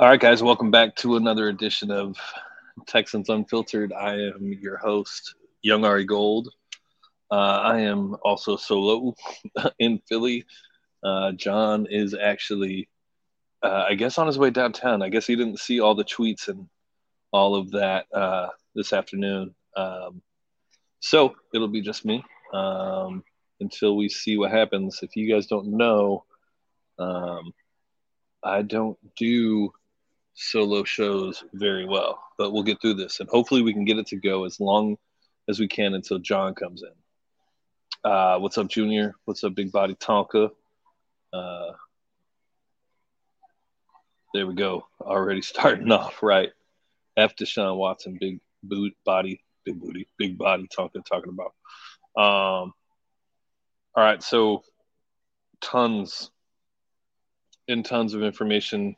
All right, guys, welcome back to another edition of Texans Unfiltered. I am your host, Young Ari Gold. Uh, I am also solo in Philly. Uh, John is actually, uh, I guess, on his way downtown. I guess he didn't see all the tweets and all of that uh, this afternoon. Um, so it'll be just me um, until we see what happens. If you guys don't know, um, I don't do solo shows very well, but we'll get through this and hopefully we can get it to go as long as we can until John comes in. Uh, what's up, Junior? What's up, Big Body Tonka? Uh, there we go. Already starting off right. F. Deshaun Watson, big boot body, big booty, big body Tonka talking about. Um, all right, so tons and tons of information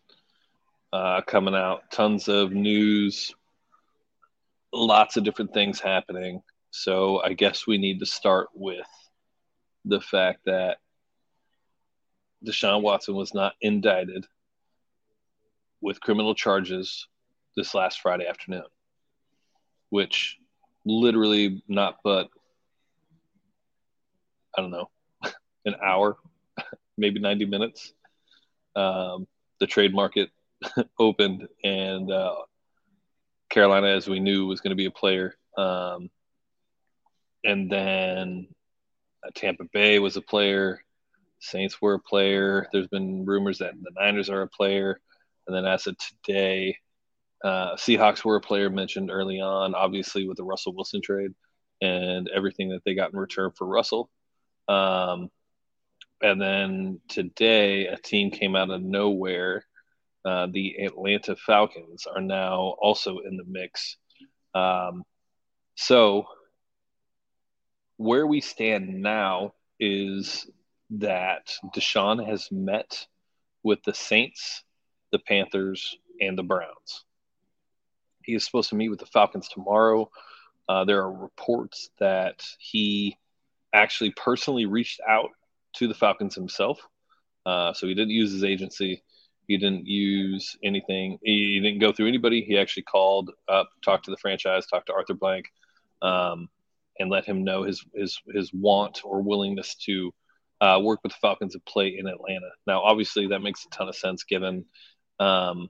uh, coming out, tons of news, lots of different things happening. So I guess we need to start with the fact that Deshaun Watson was not indicted with criminal charges this last Friday afternoon, which literally not but I don't know, an hour, maybe 90 minutes. Um, the trade market opened, and uh, Carolina, as we knew, was going to be a player. Um, and then uh, Tampa Bay was a player. Saints were a player. There's been rumors that the Niners are a player. And then as of today, uh, Seahawks were a player mentioned early on, obviously with the Russell Wilson trade and everything that they got in return for Russell. Um, and then today, a team came out of nowhere uh, the Atlanta Falcons are now also in the mix. Um, so, where we stand now is that Deshaun has met with the Saints, the Panthers, and the Browns. He is supposed to meet with the Falcons tomorrow. Uh, there are reports that he actually personally reached out to the Falcons himself. Uh, so he didn't use his agency. He didn't use anything. He, didn't go through anybody. He actually called up, talked to the franchise, talked to Arthur Blank, um, and let him know his his his want or willingness to uh, work with the Falcons and play in Atlanta. Now, obviously, that makes a ton of sense given um,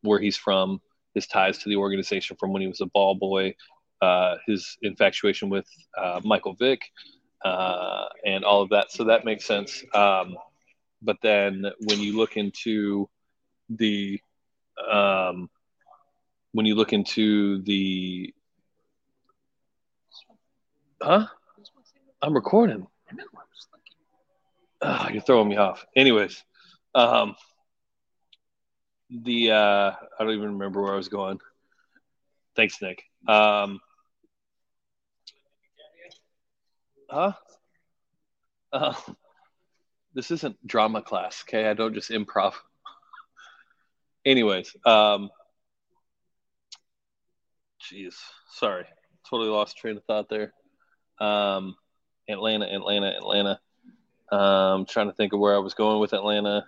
where he's from, his ties to the organization from when he was a ball boy, uh, his infatuation with uh, Michael Vick, uh, and all of that. So that makes sense. Um, but then when you look into the um, when you look into the huh? I'm recording. Oh, you're throwing me off. Anyways um, the uh, i don't even remember where i was going. Thanks nick. Um, huh? Uh, this isn't drama class, okay? I don't just improv. Anyways, um, jeez, sorry, totally lost train of thought there. Um, Atlanta, Atlanta, Atlanta. Um, trying to think of where I was going with Atlanta.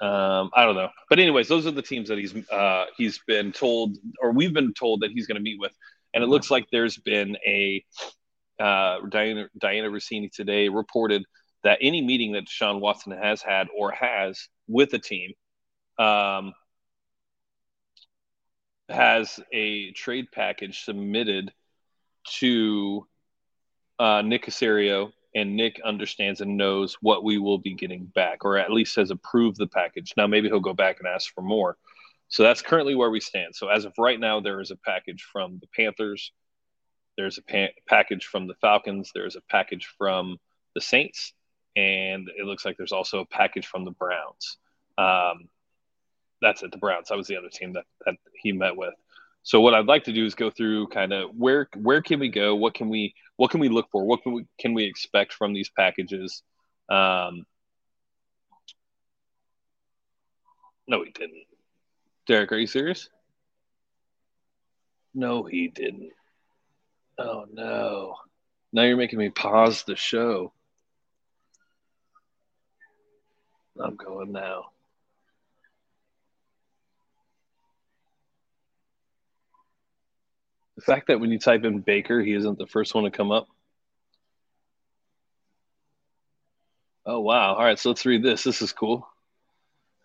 Um, I don't know, but anyways, those are the teams that he's uh, he's been told, or we've been told that he's going to meet with, and it looks like there's been a uh, Diana Dianna Russini today reported that any meeting that Deshaun Watson has had or has with a team um, has a trade package submitted to uh, Nick Caserio, and Nick understands and knows what we will be getting back, or at least has approved the package. Now, maybe he'll go back and ask for more. So that's currently where we stand. So as of right now, there is a package from the Panthers. There's a pa- package from the Falcons. There's a package from the Saints and it looks like there's also a package from the Browns. Um, that's it, the Browns. That was the other team that, that he met with. So what I'd like to do is go through kind of where where can we go? What can we what can we look for? What can we can we expect from these packages? Um, no, he didn't. Derek, are you serious? No, he didn't. Oh no! Now you're making me pause the show. I'm going now. The fact that when you type in Baker, he isn't the first one to come up. Oh, wow. All right, so let's read this. This is cool.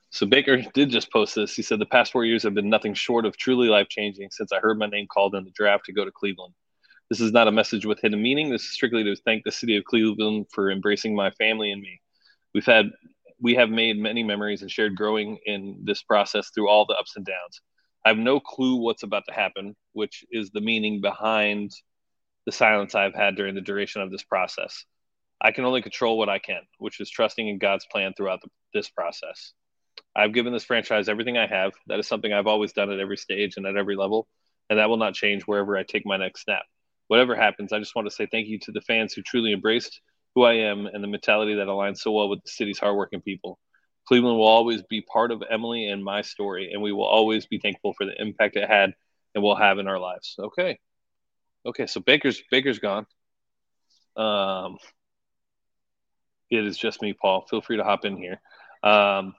So Baker did just post this. He said, The past four years have been nothing short of truly life changing since I heard my name called in the draft to go to Cleveland. This is not a message with hidden meaning. This is strictly to thank the city of Cleveland for embracing my family and me. We've had we have made many memories and shared growing in this process through all the ups and downs. I have no clue what's about to happen, which is the meaning behind the silence I've had during the duration of this process. I can only control what I can, which is trusting in God's plan throughout the, this process. I've given this franchise everything I have. That is something I've always done at every stage and at every level, and that will not change wherever I take my next step. Whatever happens, I just want to say thank you to the fans who truly embraced who I am and the mentality that aligns so well with the city's hardworking people. Cleveland will always be part of Emily and my story, and we will always be thankful for the impact it had and will have in our lives. Okay. Okay, so Baker's Baker's gone. Um, it is just me, Paul. Feel free to hop in here. Um,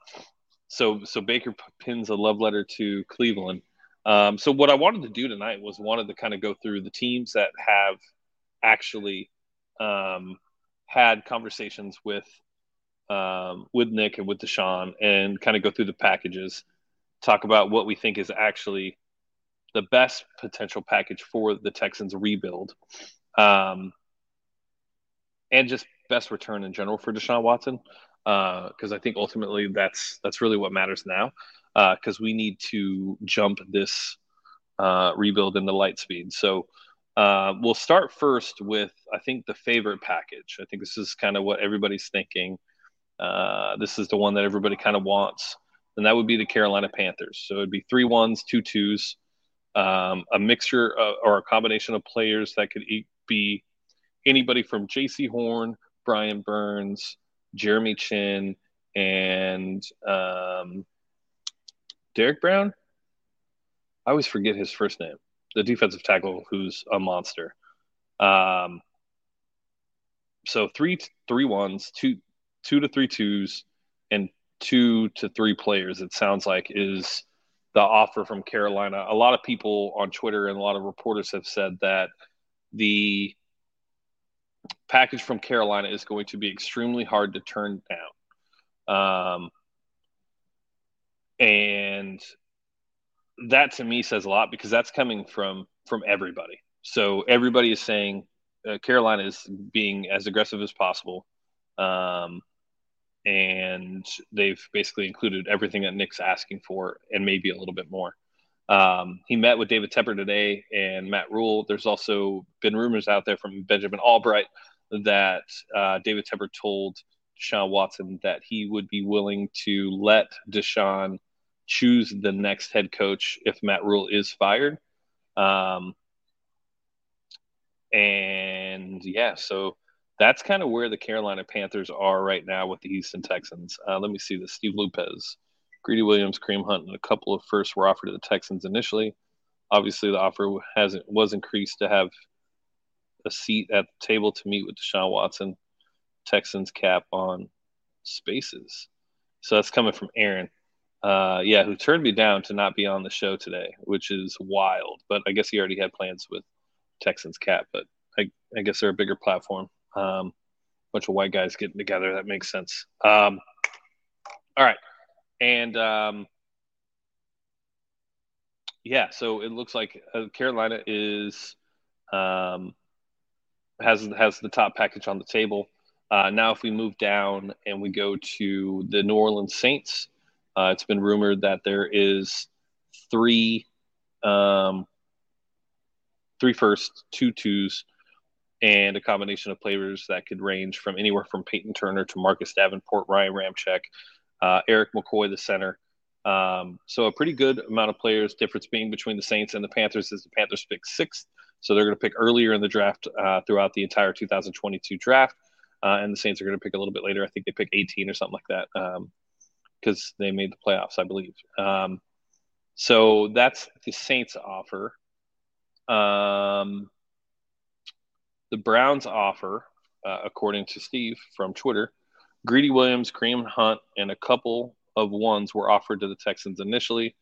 so so Baker pins a love letter to Cleveland. Um, so what I wanted to do tonight was wanted to kind of go through the teams that have actually um, had conversations with um, with Nick and with Deshaun and kind of go through the packages, talk about what we think is actually the best potential package for the Texans rebuild, um, and just best return in general for Deshaun Watson. Because uh, I think ultimately that's that's really what matters now. Because uh, we need to jump this uh, rebuild into light speed. So uh, we'll start first with, I think, the favorite package. I think this is kind of what everybody's thinking. Uh, this is the one that everybody kind of wants, and that would be the Carolina Panthers. So it'd be three ones, two twos, um, a mixture of, or a combination of players that could be anybody from Jaycee Horn, Brian Burns, Jeremy Chinn, and um, Derrick Brown. I always forget his first name the defensive tackle who's a monster. Um, so three three ones, two two to three twos, and two to three players. It sounds like is the offer from Carolina. A lot of people on Twitter and a lot of reporters have said that the package from Carolina is going to be extremely hard to turn down. Um, and that to me says a lot because that's coming from from everybody. So everybody is saying uh, Carolina is being as aggressive as possible, um, and they've basically included everything that Nick's asking for and maybe a little bit more. Um, he met with David Tepper today and Matt Rhule. There's also been rumors out there from Benjamin Albright that uh, David Tepper told Deshaun Watson that he would be willing to let Deshaun choose the next head coach if Matt Rhule is fired. Um, and yeah, so that's kind of where the Carolina Panthers are right now with the Houston Texans. Uh, let me see this: Steve Lopez, Greedy Williams, Kareem Hunt, and a couple of firsts were offered to the Texans initially. Obviously, the offer hasn't was increased to have a seat at the table to meet with Deshaun Watson. Texans cap on spaces. So that's coming from Aaron uh, yeah, who turned me down to not be on the show today, which is wild. But I guess he already had plans with Texans Cat, but I, I guess they're a bigger platform. Um, bunch of white guys getting together. That makes sense. Um, all right. And um, yeah, so it looks like uh, Carolina is um, has has the top package on the table. Uh, now, if we move down and we go to the New Orleans Saints, uh, it's been rumored that there is three, um, three firsts, two twos, and a combination of players that could range from anywhere from Payton Turner to Marcus Davenport, Ryan Ramczyk, uh, Erik McCoy, the center. Um, so a pretty good amount of players. Difference being between the Saints and the Panthers is the Panthers pick sixth, so they're going to pick earlier in the draft uh, throughout the entire 2022 draft, uh, and the Saints are going to pick a little bit later. I think they pick 18 or something like that. Um, because they made the playoffs, I believe. Um, so that's the Saints offer. Um, the Browns offer, uh, according to Steve from Twitter, Greedy Williams, Kareem Hunt, and a couple of ones were offered to the Texans initially.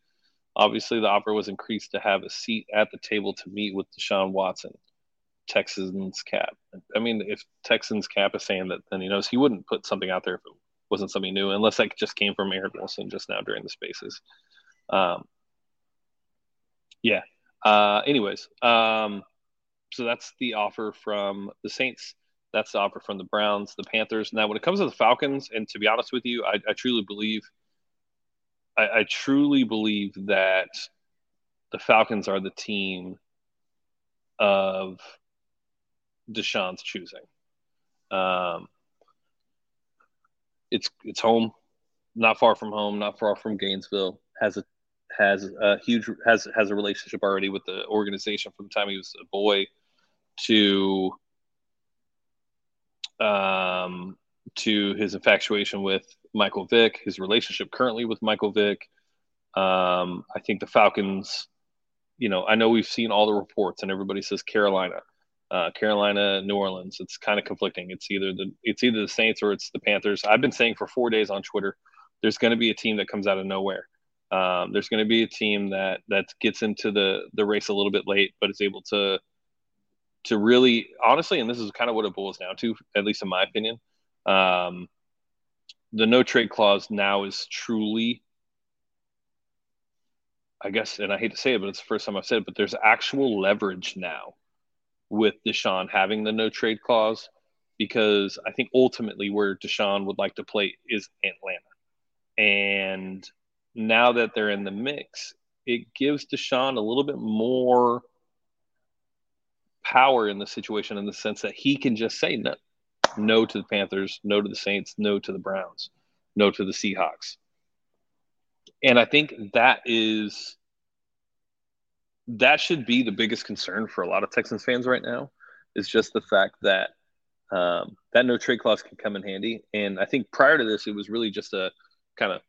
Obviously, the offer was increased to have a seat at the table to meet with Deshaun Watson, Texans cap. I mean, if Texans cap is saying that, then he knows he wouldn't put something out there if it wasn't something new, unless that just came from Aaron Wilson just now during the spaces. Um, yeah. Uh, anyways, um, so that's the offer from the Saints. That's the offer from the Browns, the Panthers. Now, when it comes to the Falcons, and to be honest with you, I, I truly believe, I, I truly believe that the Falcons are the team of Deshaun's choosing. Um, it's it's home, not far from home, not far from Gainesville. Has a has a huge has has a relationship already with the organization from the time he was a boy to um to his infatuation with Michael Vick, his relationship currently with Michael Vick. Um, I think the Falcons, you know, I know we've seen all the reports and everybody says Carolina uh, Carolina, New Orleans. It's kind of conflicting. It's either the it's either the Saints or it's the Panthers. I've been saying for four days on Twitter, there's going to be a team that comes out of nowhere. Um, there's going to be a team that that gets into the the race a little bit late, but is able to to really honestly, and this is kind of what it boils down to, at least in my opinion. Um, the no trade clause now is truly I guess, and I hate to say it, but it's the first time I've said it, but there's actual leverage now with Deshaun having the no trade clause because I think ultimately where Deshaun would like to play is Atlanta. And now that they're in the mix, it gives Deshaun a little bit more power in the situation in the sense that he can just say no, no to the Panthers, no to the Saints, no to the Browns, no to the Seahawks. And I think that is that should be the biggest concern for a lot of Texans fans right now is just the fact that um, that no trade clause can come in handy. And I think prior to this, it was really just a kind of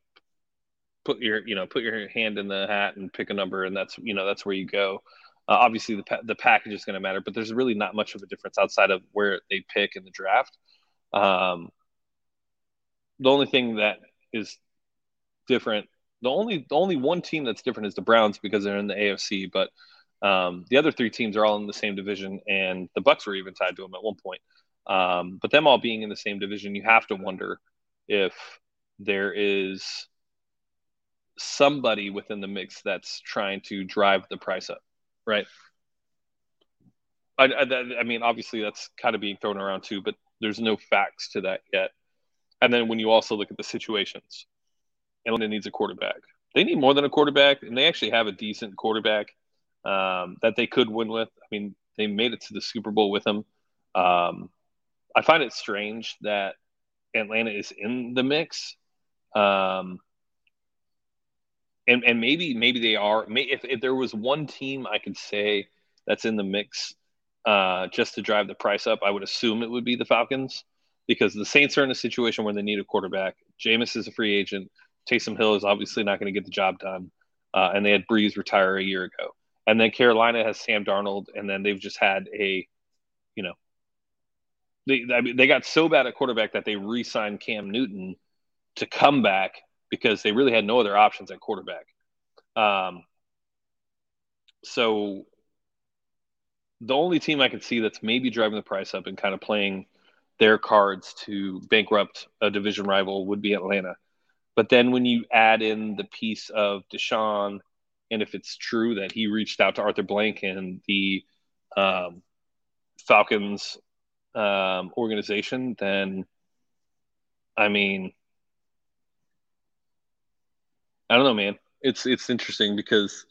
put your you know put your hand in the hat and pick a number, and that's you know that's where you go. Uh, obviously, the pa- the package is going to matter, but there's really not much of a difference outside of where they pick in the draft. Um, the only thing that is different the only the only one team that's different is the Browns because they're in the AFC, but um, the other three teams are all in the same division, and the Bucs were even tied to them at one point. Um, but them all being in the same division, you have to wonder if there is somebody within the mix that's trying to drive the price up, right? I, I, I mean, obviously that's kind of being thrown around too, but there's no facts to that yet. And then when you also look at the situations, Atlanta needs a quarterback. They need more than a quarterback, and they actually have a decent quarterback um, that they could win with. I mean, they made it to the Super Bowl with him. Um, I find it strange that Atlanta is in the mix. Um, and, and maybe maybe they are. May, if, if there was one team I could say that's in the mix uh, just to drive the price up, I would assume it would be the Falcons because the Saints are in a situation where they need a quarterback. Jameis is a free agent. Taysom Hill is obviously not going to get the job done. Uh, and they had Brees retire a year ago. And then Carolina has Sam Darnold, and then they've just had a, you know, they I mean, they got so bad at quarterback that they re-signed Cam Newton to come back because they really had no other options at quarterback. Um, so the only team I can see that's maybe driving the price up and kind of playing their cards to bankrupt a division rival would be Atlanta. But then when you add in the piece of Deshaun, and if it's true that he reached out to Arthur Blank and the um, Falcons um, organization, then I mean, I don't know, man. It's it's interesting because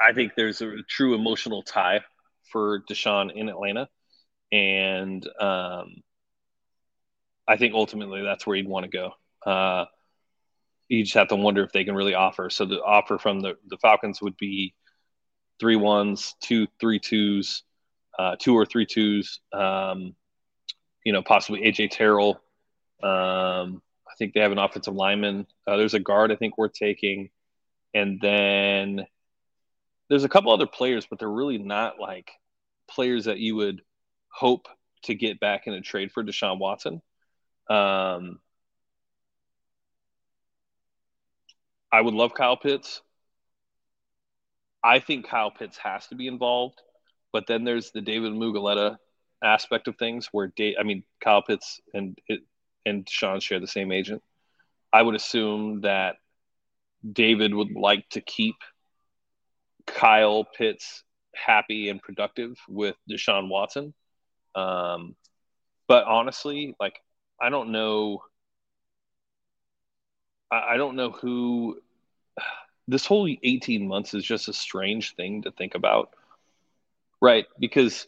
I think there's a true emotional tie for Deshaun in Atlanta, and um, I think ultimately that's where he'd want to go. Uh, you just have to wonder if they can really offer. So the offer from the, the Falcons would be three ones, two three twos, uh, two or three twos. Um, you know, possibly AJ Terrell. Um, I think they have an offensive lineman. Uh, there's a guard I think we're taking, and then there's a couple other players, but they're really not like players that you would hope to get back in a trade for Deshaun Watson. Um, I would love Kyle Pitts. I think Kyle Pitts has to be involved, but then there's the David Mulugheta aspect of things where Dave, I mean Kyle Pitts and and Sean share the same agent. I would assume that David would like to keep Kyle Pitts happy and productive with Deshaun Watson. Um, but honestly, like I don't know. I, don't know who. This whole eighteen months is just a strange thing to think about, right? Because,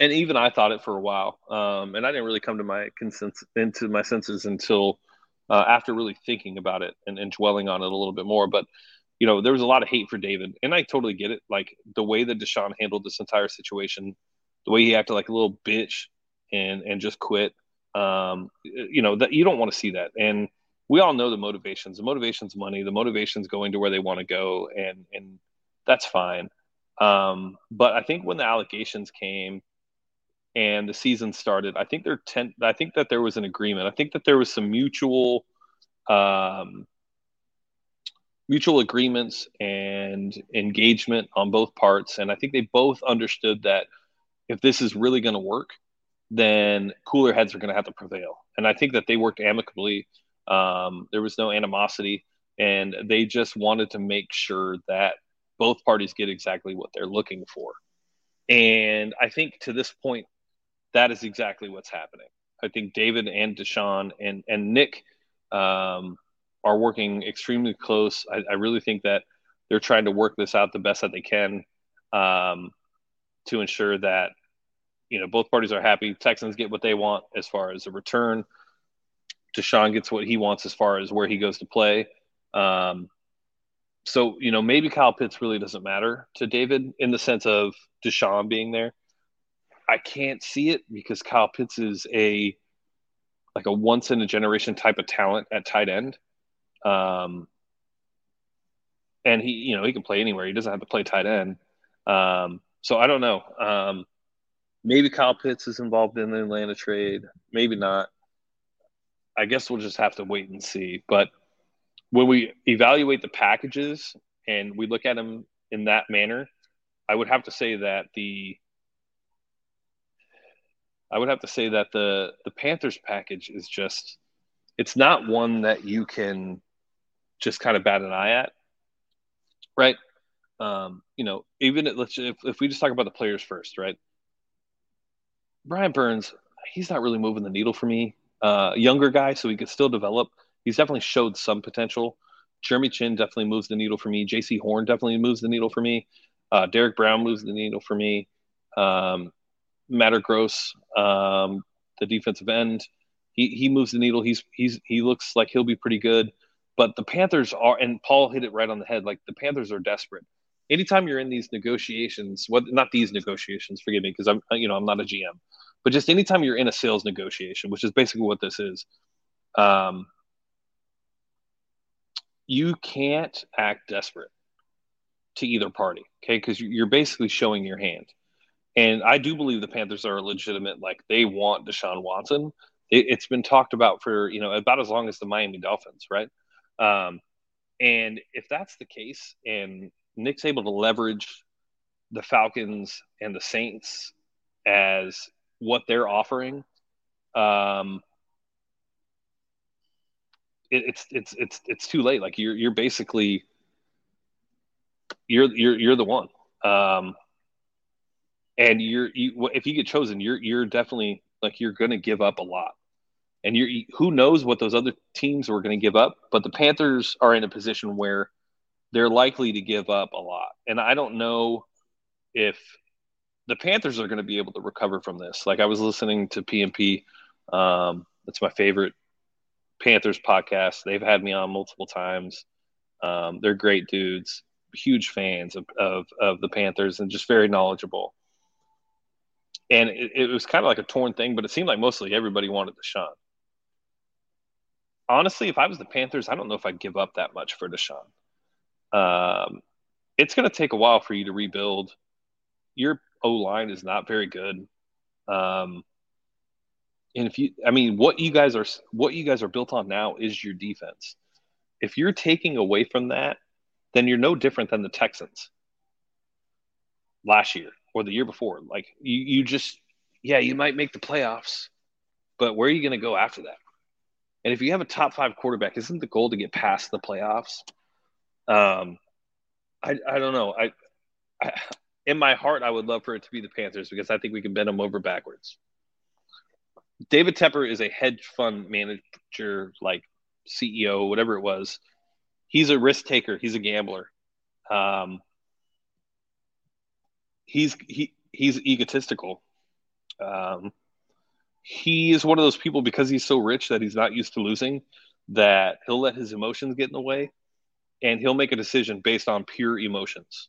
and even I thought it for a while, um, and I didn't really come to my consensus into my senses until uh, after really thinking about it and, and dwelling on it a little bit more. But you know, there was a lot of hate for David, and I totally get it. Like the way that Deshaun handled this entire situation, the way he acted like a little bitch and and just quit. Um, you know that you don't want to see that, and we all know the motivations. The motivations money. The motivations going to where they want to go, and and that's fine. Um, but I think when the allegations came and the season started, I think there ten. I think that there was an agreement. I think that there was some mutual. Um, mutual agreements and engagement on both parts. And I think they both understood that if this is really going to work, then cooler heads are going to have to prevail. And I think that they worked amicably. Um, there was no animosity, and they just wanted to make sure that both parties get exactly what they're looking for. And I think to this point, that is exactly what's happening. I think David and Deshaun and and Nick um, are working extremely close. I, I, really think that they're trying to work this out the best that they can um, to ensure that you know both parties are happy. Texans get what they want as far as a return. Deshaun gets what he wants as far as where he goes to play. Um, so you know maybe Kyle Pitts really doesn't matter to David in the sense of Deshaun being there. I can't see it because Kyle Pitts is a like a once in a generation type of talent at tight end. Um, and he, you know, he can play anywhere. He doesn't have to play tight end. Um, so I don't know. Um, maybe Kyle Pitts is involved in the Atlanta trade. Maybe not. I guess we'll just have to wait and see. But when we evaluate the packages and we look at them in that manner, I would have to say that the I would have to say that the the Panthers package is just it's not one that you can just kind of bat an eye at, right? Um, you know, even if, let's if, if we just talk about the players first, right? Brian Burns, he's not really moving the needle for me. Uh, younger guy, so he could still develop. He's definitely showed some potential. Jeremy Chinn definitely moves the needle for me. Jaycee Horn definitely moves the needle for me. Uh, Derrick Brown moves the needle for me. Um, Matter Gross, um, the defensive end, he he moves the needle. He's he's he looks like he'll be pretty good. But the Panthers are, and Paul hit it right on the head. Like the Panthers are desperate. Anytime you're in these negotiations, what not these negotiations, forgive me, because I'm you know I'm not a GM, but just anytime you're in a sales negotiation, which is basically what this is, um, you can't act desperate to either party, okay? Because you're basically showing your hand. And I do believe the Panthers are legitimate. Like they want Deshaun Watson. It, has been talked about for you know about as long as the Miami Dolphins, right? Um, and if that's the case, and Nick's able to leverage the Falcons and the Saints as what they're offering, um, it, it's it's it's it's too late. Like you're you're basically you're you're you're the one, um, and you're you, if you get chosen, you're you're definitely like you're going to give up a lot. And you're who knows what those other teams were going to give up but the panthers are in a position where they're likely to give up a lot. And i don't know if the panthers are going to be able to recover from this. Like i was listening to pmp um, my favorite panthers podcast. They've had me on multiple times. Um, they're great dudes huge fans of, of, of the panthers and just very knowledgeable. And it, it was kind of like a torn thing but it seemed like mostly everybody wanted Deshaun. Honestly, if I was the Panthers, I don't know if I'd give up that much for Deshaun. Um, it's going to take a while for you to rebuild. Your O line is not very good. Um, and if you, I mean, what you guys are, what you guys are built on now is your defense. If you're taking away from that, then you're no different than the Texans. last year or the year before. Like you, you just, yeah, you might make the playoffs, but where are you going to go after that? And if you have a top five quarterback, isn't the goal to get past the playoffs? Um, I, I don't know. I, I, in my heart, I would love for it to be the Panthers because I think we can bend them over backwards. David Tepper is a hedge fund manager, like CEO, whatever it was. He's a risk taker. He's a gambler. Um, he's he he's egotistical. Um, he is one of those people because he's so rich that he's not used to losing. That he'll let his emotions get in the way, and he'll make a decision based on pure emotions.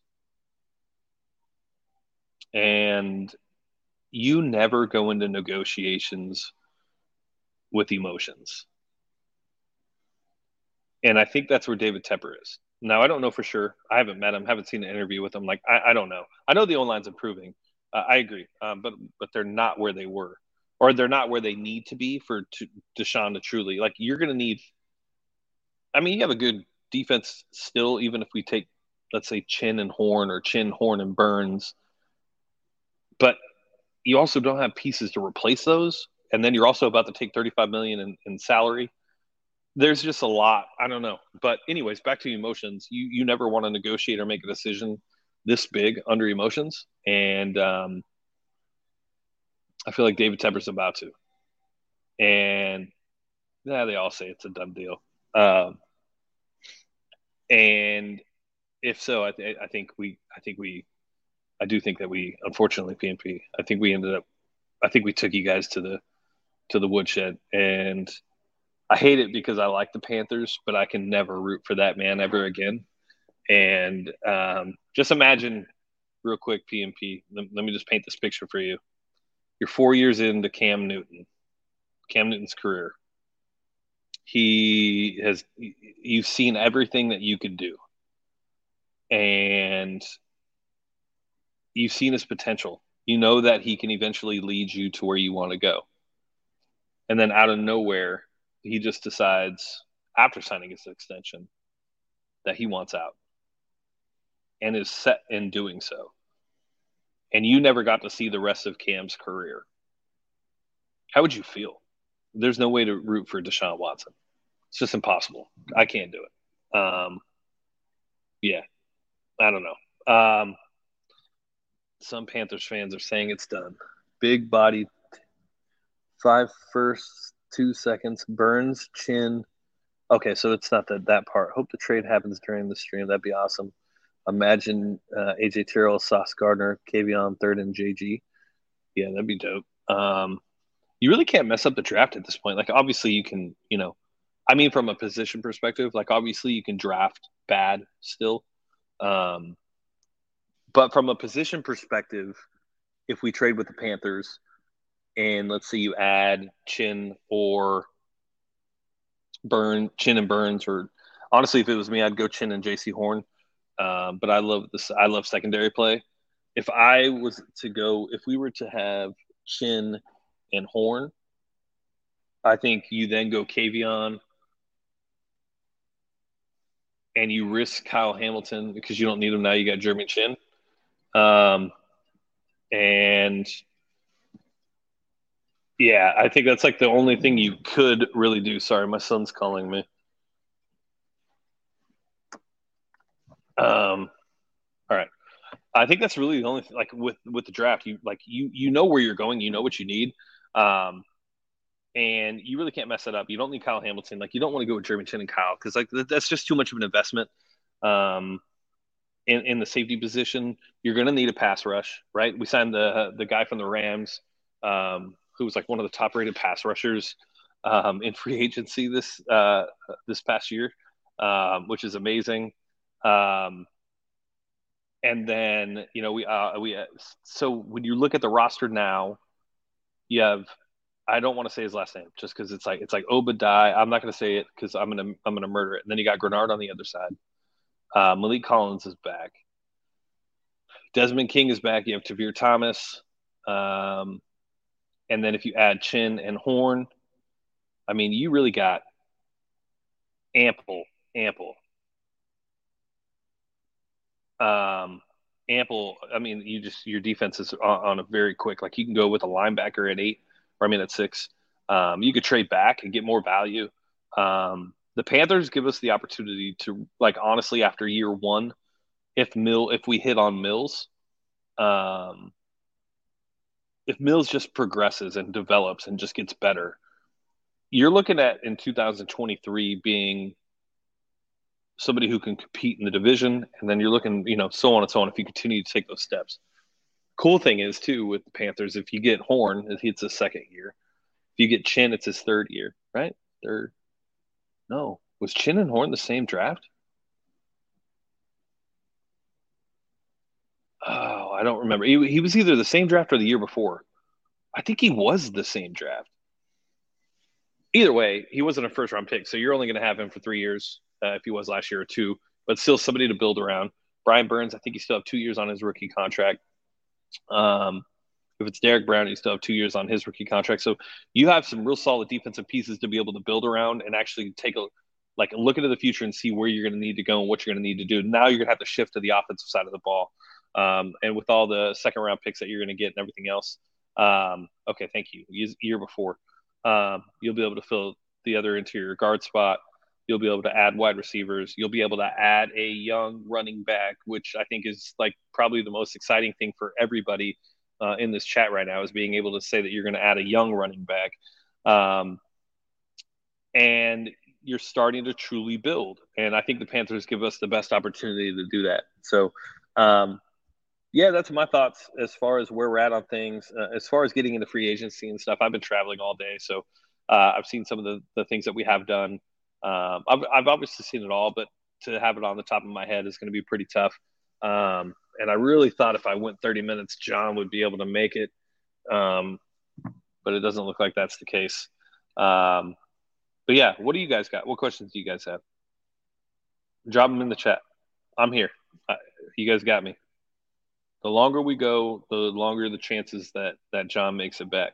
And you never go into negotiations with emotions. And I think that's where David Tepper is. Now, I don't know for sure. I haven't met him, haven't seen an interview with him. Like, I, I don't know. I know the O line's improving. Uh, I agree. Um, but, but they're not where they were, or they're not where they need to be for to, Deshaun to truly, like, you're going to need, I mean, you have a good defense still, even if we take, let's say, Chinn and Horn or Chinn, Horn, and Burns. But you also don't have pieces to replace those, and then you're also about to take 35 million in, in salary. There's just a lot. I don't know, but anyways, back to emotions. You you never want to negotiate or make a decision this big under emotions, and um, I feel like David Tepper's about to. And yeah, they all say it's a done deal. Um, and if so, I, th- I think we I think we I do think that we, unfortunately, PNP, I think we ended up, I think we took you guys to the to the woodshed, and I hate it because I like the Panthers, but I can never root for that man ever again. And um, just imagine, real quick, PNP. Let, let me just paint this picture for you. You're four years into Cam Newton, Cam Newton's career. He has, you've seen everything that you could do, and you've seen his potential. You know that he can eventually lead you to where you want to go. And then out of nowhere, he just decides after signing his extension that he wants out and is set in doing so. And you never got to see the rest of Cam's career. How would you feel? There's no way to root for Deshaun Watson. It's just impossible. I can't do it. Um, yeah, I don't know. Um, some Panthers fans are saying it's done. Big body, five first, two seconds, Burns, Chinn. Okay, so it's not that that part. Hope the trade happens during the stream. That'd be awesome. Imagine uh, AJ Terrell, Sauce Gardner, Kayvon third, and JG. Yeah, that'd be dope. Um, you really can't mess up the draft at this point. Like, obviously, you can, you know, I mean, from a position perspective, like obviously you can draft bad still. Um, but from a position perspective, if we trade with the Panthers and let's say you add Chinn or Burn, Chinn and Burns, or honestly, if it was me, I'd go Chinn and Jaycee Horn. Um, but I love this. I love secondary play. If I was to go, if we were to have Chinn and Horn, I think you then go Kayvon and you risk Kyle Hamilton because you don't need him now. You got Jeremy Chinn. Um, and yeah, I think that's like the only thing you could really do. Sorry, my son's calling me. Um, all right. I think that's really the only thing, like with with the draft. You like you you know where you're going. You know what you need. Um, and you really can't mess it up. You don't need Kyle Hamilton. Like you don't want to go with Jeremy Chinn and Kyle because like that's just too much of an investment. Um, in, in the safety position, you're going to need a pass rush, right? We signed the the guy from the Rams, um, who was like one of the top rated pass rushers um, in free agency this uh, this past year, um, which is amazing. Um, and then you know we uh, we uh, so when you look at the roster now, you have I don't want to say his last name just because it's like it's like Obadiah. I'm not going to say it because I'm gonna I'm gonna murder it. And then you got Greenard on the other side. Uh, Maliek Collins is back. Desmond King is back. You have Tavierre Thomas. Um, and then if you add Chinn and Horn, I mean, you really got ample, ample. Um, ample. I mean, you just your defense is on, on, a very quick. Like you can go with a linebacker at eight, or I mean at six. Um, you could trade back and get more value. Um, the Panthers give us the opportunity to, like, honestly, after year one, if Mill, if we hit on Mills, um, if Mills just progresses and develops and just gets better, you're looking at in 2023 being somebody who can compete in the division, and then you're looking, you know, so on and so on. If you continue to take those steps, cool thing is too with the Panthers, if you get Horn, it's his second year. If you get Chinn, it's his third year, right? Third. No, was Chinn and Horn the same draft? Oh, I don't remember. He, he was either the same draft or the year before. I think he was the same draft. Either way, he wasn't a first round pick, so you're only going to have him for three years uh, if he was last year or two, but still somebody to build around. Brian Burns, I think he still have two years on his rookie contract. Um, if it's Derrick Brown, you still have two years on his rookie contract. So you have some real solid defensive pieces to be able to build around and actually take a like look into the future and see where you're going to need to go and what you're going to need to do. Now you're going to have to shift to the offensive side of the ball. Um, and with all the second round picks that you're going to get and everything else, um, okay, thank you. Year before, um, you'll be able to fill the other interior guard spot. You'll be able to add wide receivers. You'll be able to add a young running back, which I think is like probably the most exciting thing for everybody uh, in this chat right now is being able to say that you're going to add a young running back. Um, and you're starting to truly build. And I think the Panthers give us the best opportunity to do that. So, um, yeah, that's my thoughts as far as where we're at on things. Uh, as far as getting into free agency and stuff, I've been traveling all day, so uh, I've seen some of the, the things that we have done. Um, I've, I've obviously seen it all, but to have it on the top of my head is going to be pretty tough. Um, and I really thought if I went 30 minutes, John would be able to make it. Um, but it doesn't look like that's the case. Um, but yeah, what do you guys got? What questions do you guys have? Drop them in the chat. I'm here. Uh, you guys got me. The longer we go, the longer the chances that that John makes it back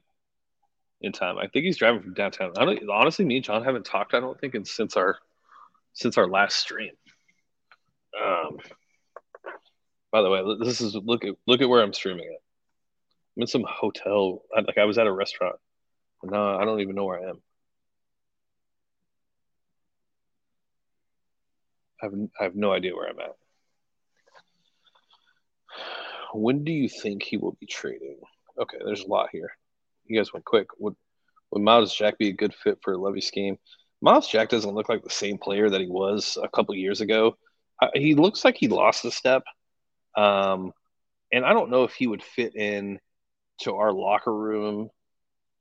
in time. I think he's driving from downtown. I don't honestly. Me and John haven't talked. I don't think since our since our last stream. Um, by the way, this is look at look at where I'm streaming at. I'm in some hotel. Like I was at a restaurant. No, I don't even know where I am. I have I have no idea where I'm at. When do you think he will be trading? Okay, there's a lot here. You guys went quick. Would would Myles Jack be a good fit for a Lovie scheme? Myles Jack doesn't look like the same player that he was a couple years ago. He looks like he lost a step. Um, and I don't know if he would fit in to our locker room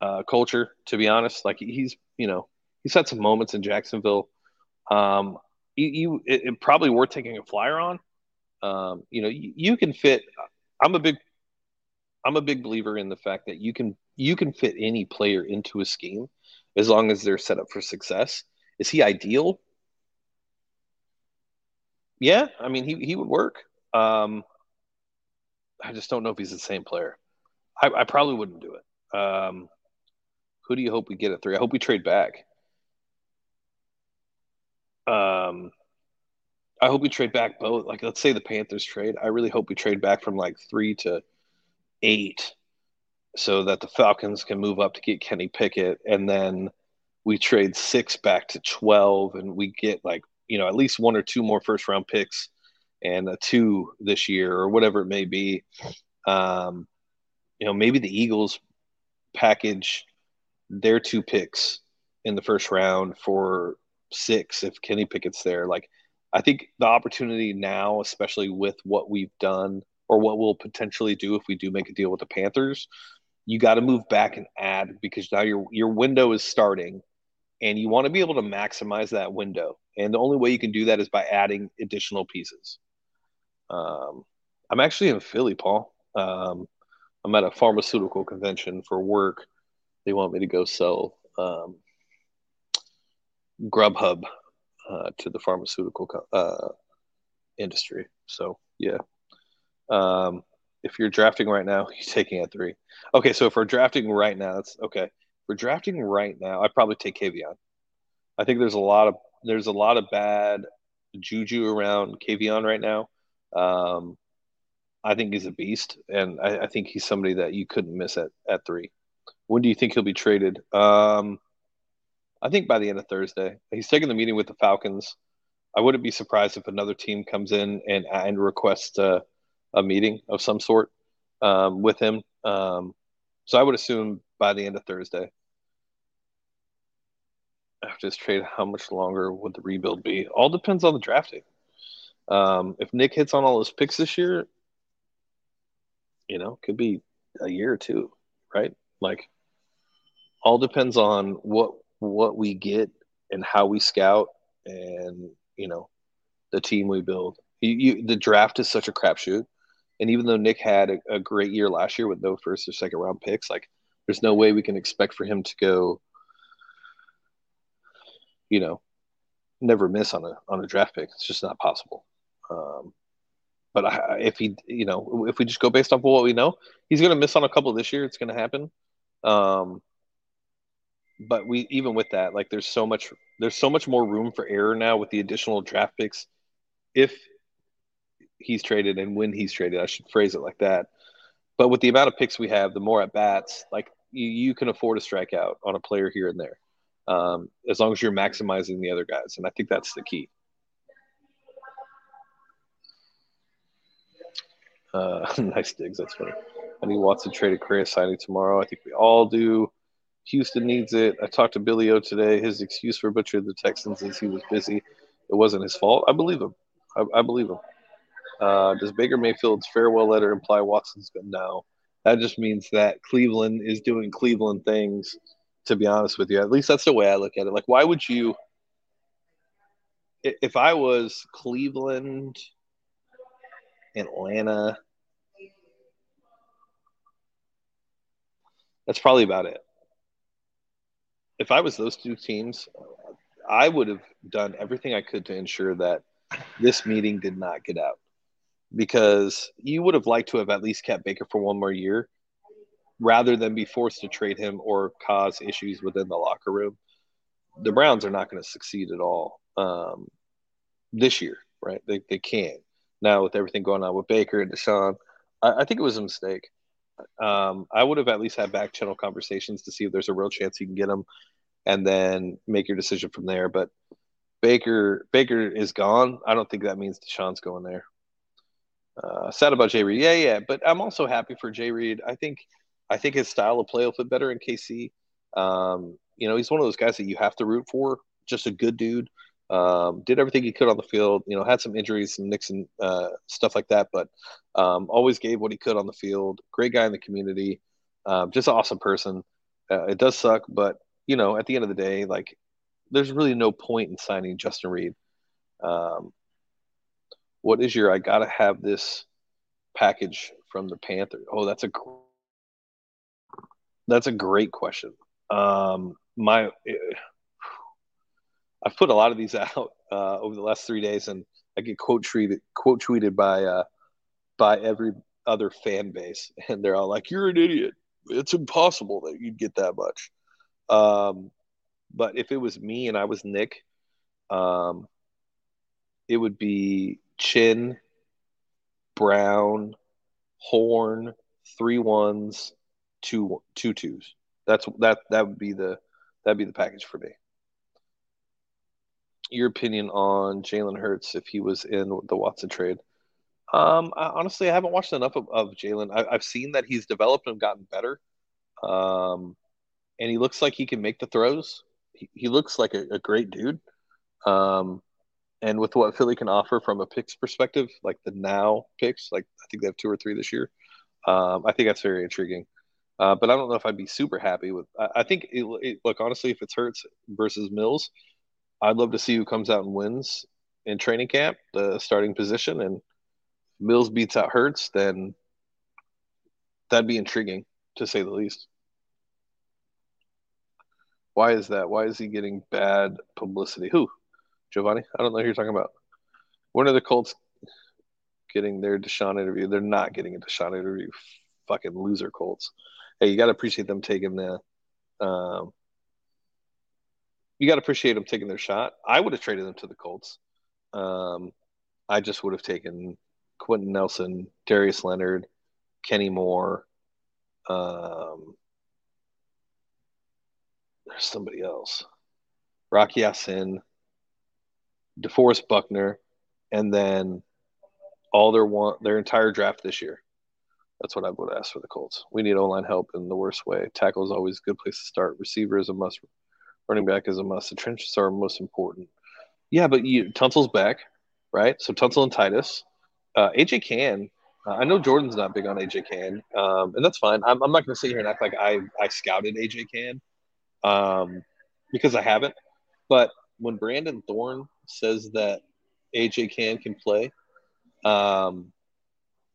uh, culture, to be honest. Like he's, you know, he's had some moments in Jacksonville. Um, you, you it, it, probably worth taking a flyer on. Um, you know, you, you can fit. I'm a big, I'm a big believer in the fact that you can you can fit any player into a scheme as long as they're set up for success. Is he ideal? Yeah, I mean he he would work. Um, I just don't know if he's the same player. I, I probably wouldn't do it. Um, who do you hope we get at three? I hope we trade back. Um, I hope we trade back both. Like, let's say the Panthers trade. I really hope we trade back from like three to eight, so that the Falcons can move up to get Kenny Pickett, and then we trade six back to twelve, and we get like you know at least one or two more first round picks and a two this year or whatever it may be. Um, you know, maybe the Eagles package their two picks in the first round for six if Kenny Pickett's there. Like, I think the opportunity now, especially with what we've done or what we'll potentially do if we do make a deal with the Panthers, you got to move back and add because now your your window is starting, and you want to be able to maximize that window. And the only way you can do that is by adding additional pieces. Um, I'm actually in Philly, Paul. Um, I'm at a pharmaceutical convention for work. They want me to go sell um, Grubhub uh, to the pharmaceutical uh, industry. So yeah, um, if you're drafting right now, you're taking at three. Okay, so if we're drafting right now, that's okay. If we're drafting right now, I'd probably take Kayvon. I think there's a lot of there's a lot of bad juju around Kayvon right now. Um, I think he's a beast, and I, I, think he's somebody that you couldn't miss at, at three. When do you think he'll be traded? Um, I think by the end of Thursday. He's taking the meeting with the Falcons. I wouldn't be surprised if another team comes in and and requests a, a meeting of some sort um, with him. Um, so I would assume by the end of Thursday. After this trade, how much longer would the rebuild be? All depends on the drafting. Um, if Nick hits on all his picks this year, you know, could be a year or two, right? Like, all depends on what what we get and how we scout, and you know, the team we build. You, you the draft is such a crapshoot, and even though Nick had a, a great year last year with no first or second round picks, like, there's no way we can expect for him to go you know, never miss on a on a draft pick. It's just not possible. Um, but I, if he, you know, if we just go based off of what we know, he's going to miss on a couple this year. It's going to happen. Um, but we even with that, like, there's so much, there's so much more room for error now with the additional draft picks. If he's traded and when he's traded, I should phrase it like that. But with the amount of picks we have, the more at bats, like you, you can afford to strike out on a player here and there um, as long as you're maximizing the other guys. And I think that's the key. Uh, nice digs. That's funny. I need Watson trade a signing tomorrow. I think we all do. Houston needs it. I talked to Billy O today. His excuse for butchering the Texans is he was busy. It wasn't his fault. I believe him. I, I believe him. Uh, does Baker Mayfield's farewell letter imply Watson's good? No. That just means that Cleveland is doing Cleveland things to be honest with you. At least that's the way I look at it. Like, why would you, if I was Cleveland, Atlanta, that's probably about it. If I was those two teams, I would have done everything I could to ensure that this meeting did not get out because you would have liked to have at least kept Baker for one more year rather than be forced to trade him or cause issues within the locker room. The Browns are not going to succeed at all um, this year, right? They, they can't. Now, with everything going on with Baker and Deshaun, I, I think it was a mistake. Um, I would have at least had back channel conversations to see if there's a real chance you can get him and then make your decision from there. But Baker Baker is gone. I don't think that means Deshaun's going there. Uh, sad about Jay Reid. Yeah, yeah. But I'm also happy for Jay Reid. I think – I think his style of play will fit better in KC. Um, you know, he's one of those guys that you have to root for. Just a good dude. Um, did everything he could on the field. You know, had some injuries, some nicks and uh, stuff like that, but um, always gave what he could on the field. Great guy in the community. Um, just awesome person. Uh, it does suck, but you know, at the end of the day, like, there's really no point in signing Justin Reid. Um, what is your? I gotta have this package from the Panthers. Oh, that's a that's a great question. Um, my, I've put a lot of these out uh, over the last three days, and I get quote tweeted, quote tweeted by uh, by every other fan base, and they're all like, "You're an idiot. It's impossible that you'd get that much." Um, but if it was me and I was Nick, um, it would be Chinn, Brown, Horn, three ones, two two twos. That's that that would be the that'd be the package for me. Your opinion on Jalen Hurts if he was in the Watson trade? Um, I, honestly, I haven't watched enough of, of Jalen. I've seen that he's developed and gotten better, um, and he looks like he can make the throws. He, he looks like a, a great dude. Um, and with what Philly can offer from a picks perspective, like the now picks, like I think they have two or three this year. Um, I think that's very intriguing. Uh, but I don't know if I'd be super happy with. I, I think it, it, look honestly, if it's Hurts versus Mills, I'd love to see who comes out and wins in training camp, the starting position, and Mills beats out Hurts, then that'd be intriguing to say the least. Why is that? Why is he getting bad publicity? Who? Giovanni? I don't know who you're talking about. When are the Colts getting their Deshaun interview? They're not getting a Deshaun interview. Fucking loser Colts hey, you got to appreciate them taking the. Um, you got to appreciate them taking their shot. I would have traded them to the Colts. Um, I just would have taken Quenton Nelson, Darius Leonard, Kenny Moore. Um, there's somebody else. Rocky Ya-Sin, DeForest Buckner, and then all their want their entire draft this year. That's what I would ask for the Colts. We need O line help in the worst way. Tackle is always a good place to start. Receiver is a must. Running back is a must. The trenches are most important. Yeah, but you, Tunsil's back, right? So Tunsil and Titus. Uh, AJ Cann. Uh, I know Jordan's not big on AJ Cann, um, and that's fine. I'm, I'm not going to sit here and act like I, I scouted AJ Cann um, because I haven't. But when Brandon Thorn says that AJ Cann can play um,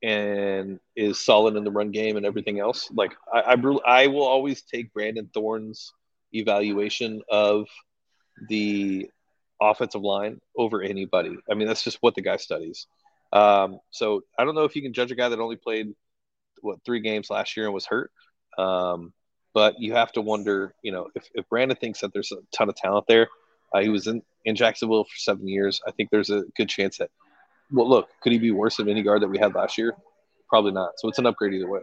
and is solid in the run game and everything else, like I, I, I will always take Brandon Thorn's evaluation of the offensive line over anybody. I mean, that's just what the guy studies. Um, so I don't know if you can judge a guy that only played what three games last year and was hurt. Um, but you have to wonder, you know, if, if Brandon thinks that there's a ton of talent there, uh, he was in, in Jacksonville for seven years. I think there's a good chance that, well, look, could he be worse than any guard that we had last year? Probably not. So it's an upgrade either way.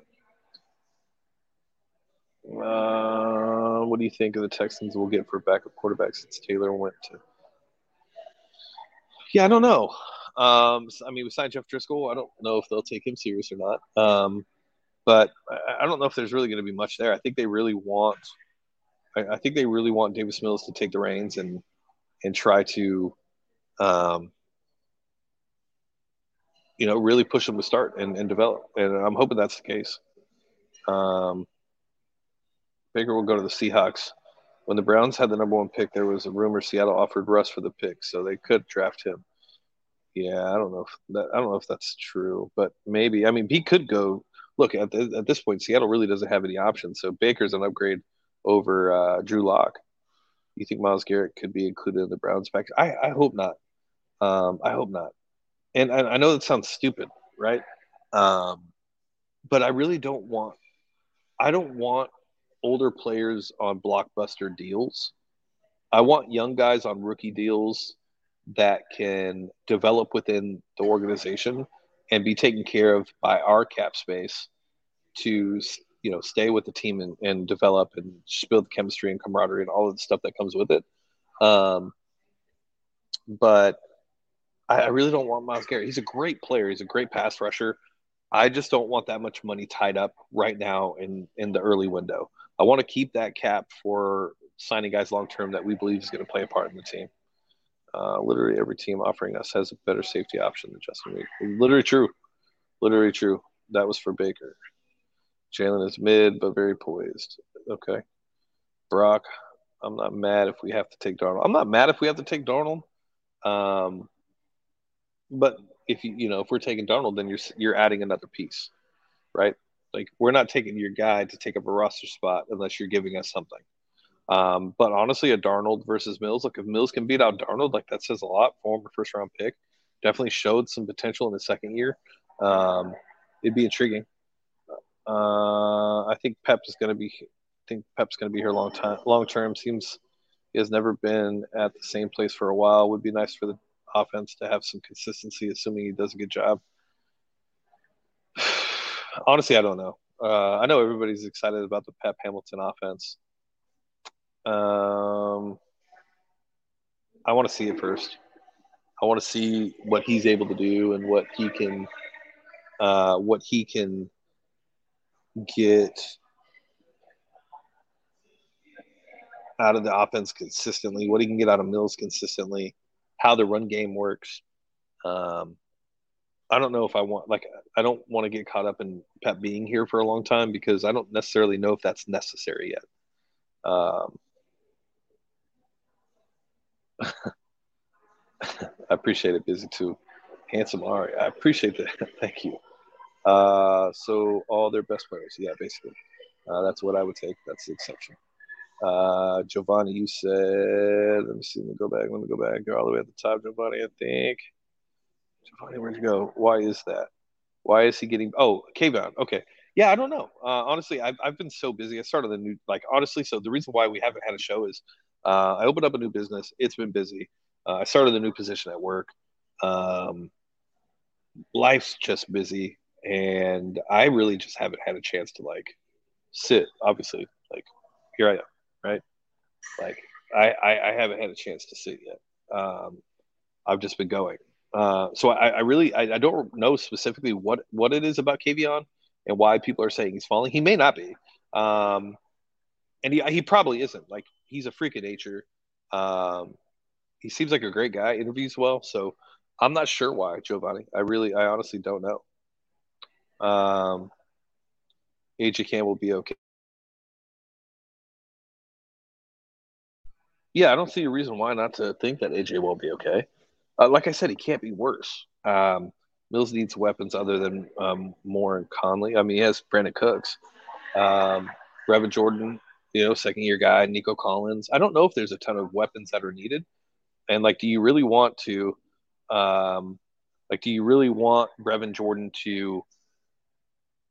Uh, what do you think of the Texans will get for backup quarterback since Taylor went to? Yeah, I don't know. Um, I mean, we signed Jeff Driskel. I don't know if they'll take him serious or not. Um, but I, I don't know if there's really going to be much there. I think they really want. I, I think they really want Davis Mills to take the reins and and try to, um, you know, really push them to start and, and develop. And I'm hoping that's the case. Um, Baker will go to the Seahawks. When the Browns had the number one pick, there was a rumor Seattle offered Russ for the pick, so they could draft him. Yeah, I don't know if that I don't know if that's true, but maybe. I mean, he could go. Look at the, at this point, Seattle really doesn't have any options, so Baker's an upgrade over uh, Drew Lock. You think Myles Garrett could be included in the Browns pack? I, I hope not. Um, I hope not. And I, I know that sounds stupid, right? Um, but I really don't want. I don't want older players on blockbuster deals. I want young guys on rookie deals that can develop within the organization and be taken care of by our cap space to you know stay with the team and, and develop and build chemistry and camaraderie and all of the stuff that comes with it. Um, but I, I really don't want Myles Garrett. He's a great player. He's a great pass rusher. I just don't want that much money tied up right now in in the early window. I want to keep that cap for signing guys long term that we believe is going to play a part in the team. Uh, literally every team offering us has a better safety option than Justin Reid. Literally true. Literally true. That was for Baker. Jalen is mid but very poised. Okay. Brock, I'm not mad if we have to take Darnold. I'm not mad if we have to take Darnold. Um, but if you you know if we're taking Darnold, then you're you're adding another piece, right? Like we're not taking your guy to take up a roster spot unless you're giving us something. Um, but honestly, a Darnold versus Mills, look, if Mills can beat out Darnold, like that says a lot. Former first round pick, definitely showed some potential in the second year. Um, it'd be intriguing. Uh, I think Pep is going to be. I think Pep's going to be here long time, long term. Seems he has never been at the same place for a while. Would be nice for the offense to have some consistency, assuming he does a good job. Honestly, I don't know. Uh, I know everybody's excited about the Pep Hamilton offense. Um, I want to see it first. I want to see what he's able to do and what he can, uh, what he can get out of the offense consistently. What he can get out of Mills consistently. How the run game works. Um, I don't know if I want like I don't want to get caught up in Pep being here for a long time because I don't necessarily know if that's necessary yet. Um, I appreciate it, busy too. Handsome Ari, I appreciate that. Thank you. Uh, so all their best players, yeah, basically. Uh, that's what I would take. That's the exception. Uh, Giovanni, you said. Let me see. Let me go back. Let me go back. You're all the way at the top, Giovanni. I think. Giovanni, where'd you go? Why is that? Why is he getting? Oh, Kayvon. Okay. Yeah, I don't know. Uh, honestly, I've, I've been so busy. I started a new, like, honestly, so the reason why we haven't had a show is uh, I opened up a new business. It's been busy. Uh, I started a new position at work. Um, life's just busy, and I really just haven't had a chance to like sit. Obviously, like here I am, right? Like I I, I haven't had a chance to sit yet. Um, I've just been going. Uh, so I, I really I, I, don't know specifically what what it is about Kayvon and why people are saying he's falling. He may not be, um, and he he probably isn't. Like he's a freak of nature. Um, he seems like a great guy. Interviews well, so I'm not sure why Giovanni. I really I honestly don't know. Um, AJ Cann will be okay. Yeah, I don't see a reason why not to think that AJ won't be okay. Uh, like I said, he can't be worse. Um, Mills needs weapons other than um, Moore and Conley. I mean, he has Brandin Cooks, um, Brevin Jordan, you know, second year guy, Nico Collins. I don't know if there's a ton of weapons that are needed. And like, do you really want to, um, like, do you really want Brevin Jordan to,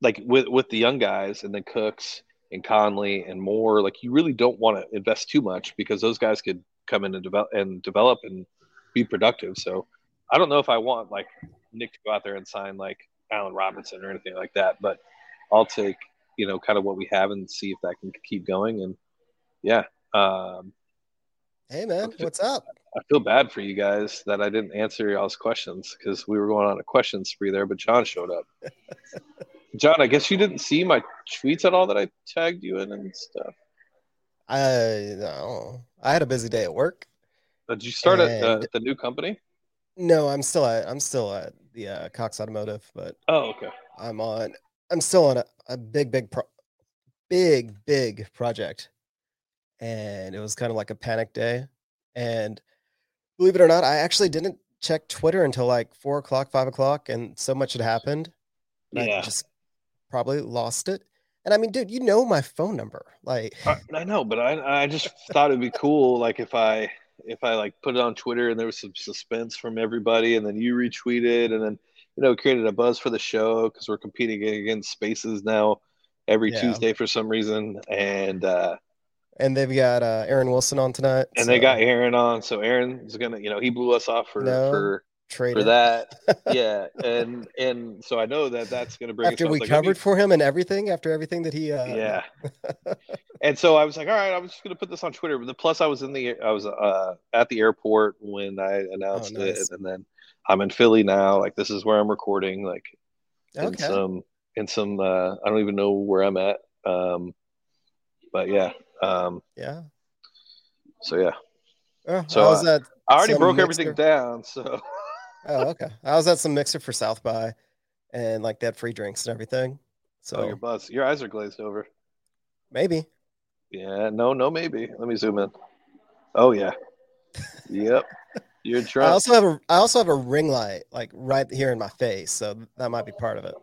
like, with with the young guys and then Cooks and Conley and Moore, like, you really don't want to invest too much because those guys could come in and develop and develop and be productive. So I don't know if I want like Nick to go out there and sign like Allen Robinson or anything like that, but I'll take you know kind of what we have and see if that can keep going. And yeah. Um, hey man, what's up? I feel bad for you guys that I didn't answer y'all's questions because we were going on a question spree there, but John showed up. John, I guess you didn't see my tweets at all that I tagged you in and stuff. I no, I had a busy day at work. Did you start and, at uh, the new company? No, I'm still at I'm still at the uh, Cox Automotive, but oh, okay. I'm on. I'm still on a, a big, big, pro- big, big project, and it was kind of like a panic day. And believe it or not, I actually didn't check Twitter until like four o'clock, five o'clock, and so much had happened. Yeah. I just probably lost it. And I mean, dude, you know my phone number. Like I, I know, but I I just thought it'd be cool, like if I if I like put it on Twitter and there was some suspense from everybody, and then you retweeted, and then you know created a buzz for the show because we're competing against Spaces now every yeah. Tuesday for some reason, and uh, and they've got uh, Aaron Wilson on tonight, and so. they got Aaron on, so Aaron's gonna, you know, he blew us off for no. for For that. yeah, and and so I know that that's going to bring. After we like, covered for him and everything, after everything that he. Uh... Yeah. and so I was like, all right, I'm just going to put this on Twitter. But the plus, I was in the I was uh, at the airport when I announced oh, nice. it, and then I'm in Philly now. Like this is where I'm recording. Like okay. in some in some uh, I don't even know where I'm at. Um, but yeah. Um, yeah. So yeah. Oh, so I, I already broke mixer? everything down. So. oh, okay. I was at some mixer for South by, and like they had free drinks and everything. So oh, your buzz, your eyes are glazed over. Maybe. Yeah. No. No. Maybe. Let me zoom in. Oh yeah. yep. You're drunk. I also have a I also have a ring light like right here in my face, so that might be part of it.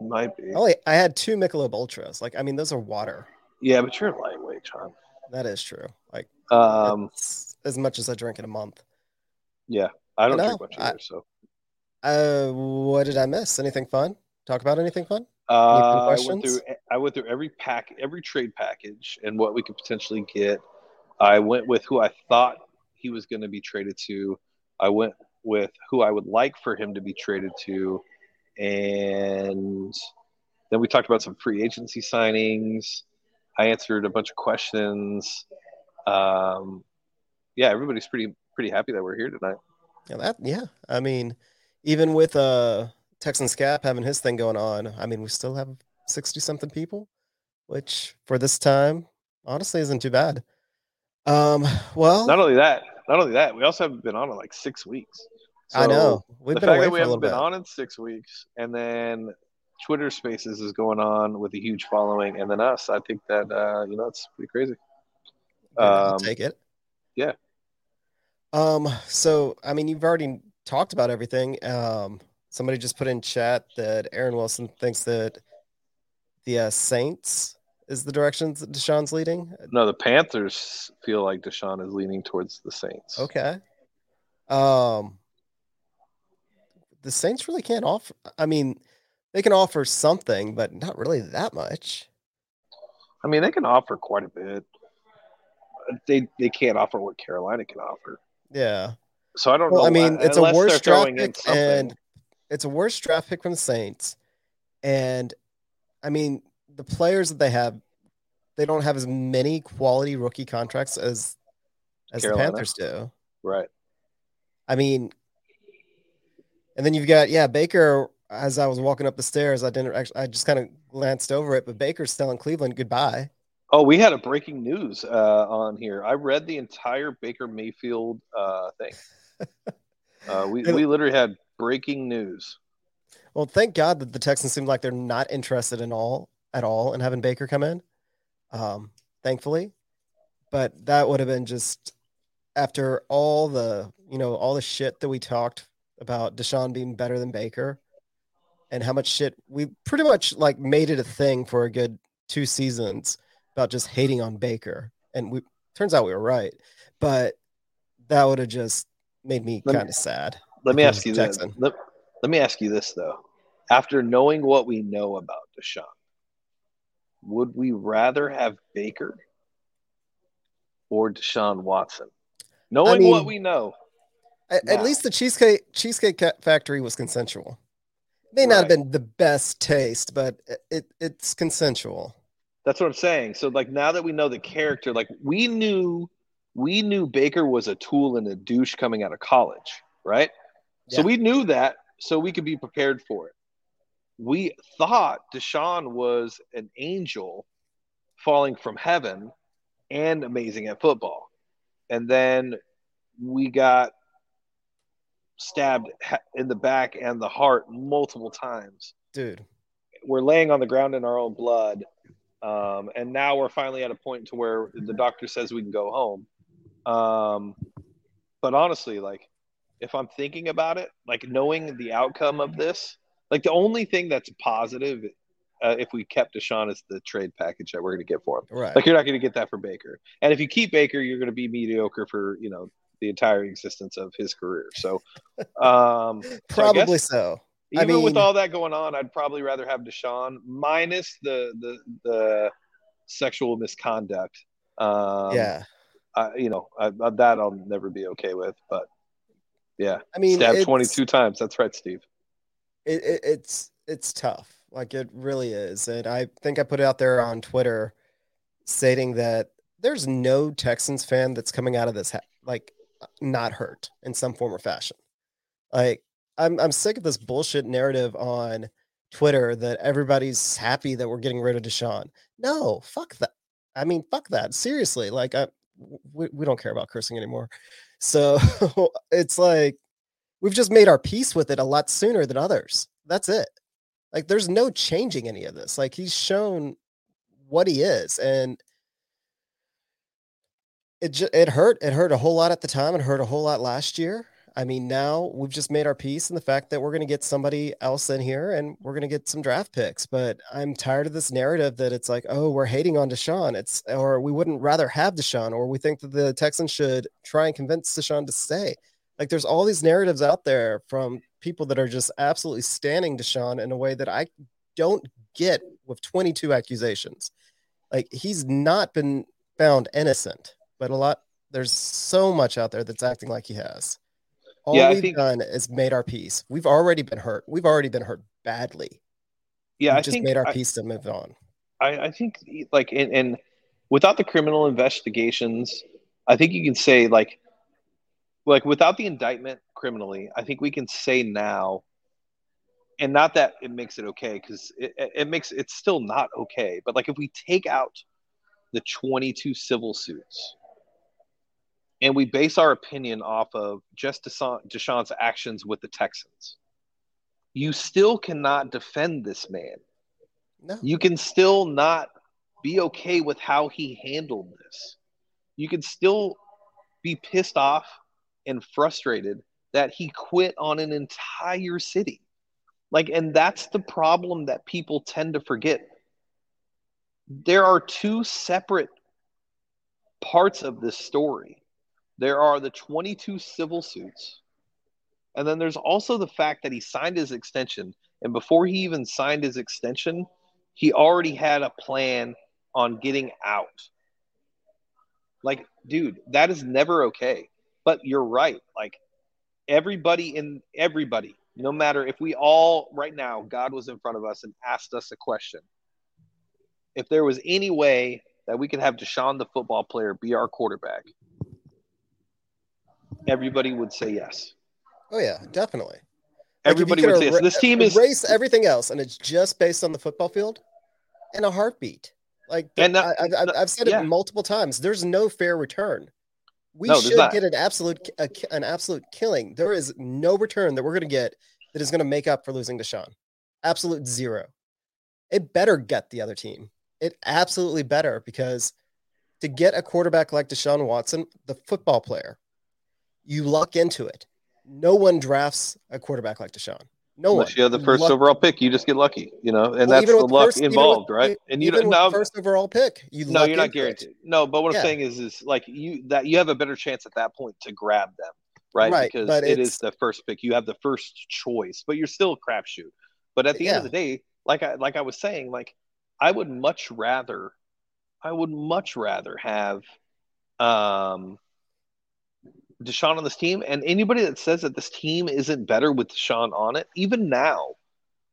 Might be. Only I had two Michelob Ultras. Like I mean, those are water. Yeah, but you're lightweight, John. That is true. Like um, as much as I drink in a month. Yeah, I don't drink much either. I, so, uh, what did I miss? Anything fun? Talk about anything fun? Uh, I went through. I went through every pack, every trade package, and what we could potentially get. I went with who I thought he was going to be traded to. I went with who I would like for him to be traded to, and then we talked about some free agency signings. I answered a bunch of questions. Um, yeah, everybody's pretty pretty happy that we're here tonight. Yeah, that yeah. I mean, even with uh Texan Cap having his thing going on, I mean, we still have sixty something people, which for this time, honestly, isn't too bad. Um, well, not only that, not only that, we also haven't been on in like six weeks. So I know we've the been fact that we haven't been bit. on in six weeks, and then Twitter Spaces is going on with a huge following, and then us. I think that uh, you know it's pretty crazy. Um, take it. Yeah, um, so I mean, you've already talked about everything. Um, somebody just put in chat that Aaron Wilson thinks that the uh, Saints is the direction that Deshaun's leading. No, the Panthers feel like Deshaun is leaning towards the Saints. Okay. Um, the Saints really can't offer. I mean, they can offer something, but not really that much. I mean, they can offer quite a bit. They they can't offer what Carolina can offer. Yeah. So I don't well, know. I mean, uh, it's a worse draft pick, and it's a worse draft pick from the Saints, and I mean the players that they have, they don't have as many quality rookie contracts as as Carolina. the Panthers do. Right. I mean, and then you've got yeah Baker. As I was walking up the stairs, I didn't actually. I just kind of glanced over it, but Baker's telling Cleveland goodbye. Oh, we had a breaking news uh, on here. I read the entire Baker Mayfield uh, thing. uh, we we literally had breaking news. Well, thank God that the Texans seem like they're not interested in all at all in having Baker come in. Um, thankfully, but that would have been just after all the you know all the shit that we talked about Deshaun being better than Baker, and how much shit we pretty much like made it a thing for a good two seasons about just hating on Baker, and we turns out we were right, but that would have just made me kind of sad. Let me ask you this. Texan. Let, let me ask you this though. After knowing what we know about Deshaun, would we rather have Baker or Deshaun Watson? Knowing mean- what we know, At, at least the cheesecake cheesecake factory was consensual. It may not have been the best taste, but it, it it's consensual. That's what I'm saying. So like now that we know the character, like we knew we knew Baker was a tool and a douche coming out of college, right? So we knew that so we could be prepared for it. We thought Deshaun was an angel falling from heaven and amazing at football. And then we got stabbed in the back and the heart multiple times Dude, we're laying on the ground in our own blood um, and now we're finally at a point to where the doctor says we can go home um, but honestly like if i'm thinking about it like knowing the outcome of this like the only thing that's positive uh, if we kept Deshaun is the trade package that we're going to get for him right. like you're not going to get that for baker and if you keep baker you're going to be mediocre for you know the entire existence of his career so um so Probably guess- so. I even with all that going on, I'd probably rather have Deshaun minus the the the sexual misconduct. Um, yeah. I, you know I, I- that I'll never be okay with. But yeah, I mean, stabbed twenty two times. That's right, Steve. it, it, it's it's tough like it really is and i think i put it out there on twitter stating that there's no texans fan that's coming out of this ha- like not hurt in some form or fashion like i'm i'm sick of this bullshit narrative on twitter that everybody's happy that we're getting rid of deshaun no fuck that i mean fuck that seriously like i we, we don't care about cursing anymore so it's like we've just made our peace with it a lot sooner than others. That's it. Like there's no changing any of this. Like he's shown what he is and it ju- it hurt. It hurt a whole lot at the time. It hurt a whole lot last year. I mean, now we've just made our peace in the fact that we're going to get somebody else in here and we're going to get some draft picks. But I'm tired of this narrative that it's like, oh, we're hating on Deshaun. It's or we wouldn't rather have Deshaun, or we think that the Texans should try and convince Deshaun to stay. Like there's all these narratives out there from people that are just absolutely standing Deshaun in a way that I don't get with 22 accusations. Like he's not been found innocent, but a lot there's so much out there that's acting like he has. All Yeah, we've think- done is made our peace. We've already been hurt. We've already been hurt badly. Yeah, We've I just think made our I, peace to move on. I, I think like and, and without the criminal investigations, I think you can say like like without the indictment criminally, I think we can say now, and not that it makes it okay because it, it it makes it's still not okay. But like if we take out the 22 civil suits and we base our opinion off of just Deshaun, Deshaun's actions with the Texans, you still cannot defend this man No. you can still not be okay with how he handled this. You can still be pissed off and frustrated that he quit on an entire city. Like, and that's the problem that people tend to forget. There are two separate parts of this story. There are the 22 civil suits, and then there's also the fact that he signed his extension. And before he even signed his extension, he already had a plan on getting out. Like, dude, that is never okay. But you're right. Like, everybody in everybody no matter if we all right now, God was in front of us and asked us a question. If there was any way that we could have Deshaun, the football player, be our quarterback, everybody would say yes. Oh yeah, definitely. Everybody would say yes. This team is erase everything else, and it's just based on the football field and a heartbeat. Like and I, have said yeah. it multiple times. There's no fair return. We no, should get an absolute a, an absolute killing. There is no return that we're going to get that is going to make up for losing to Deshaun. Absolute zero. It better get the other team. It absolutely better because to get a quarterback like Deshaun Watson, the football player, you luck into it. No one drafts a quarterback like Deshaun. No Unless one. you have the first luck. overall pick, you just get lucky, you know, and well, that's the luck first, involved, with, right? And you don't know first overall pick. You no, you're not guaranteed. It. No, but what yeah. I'm saying is, is like you that you have a better chance at that point to grab them, right? right because it is the first pick. You have the first choice, but you're still a crapshoot. But at the yeah. end of the day, like I like I was saying, like I would much rather, I would much rather have, um, Deshaun on this team, and anybody that says that this team isn't better with Deshaun on it, even now,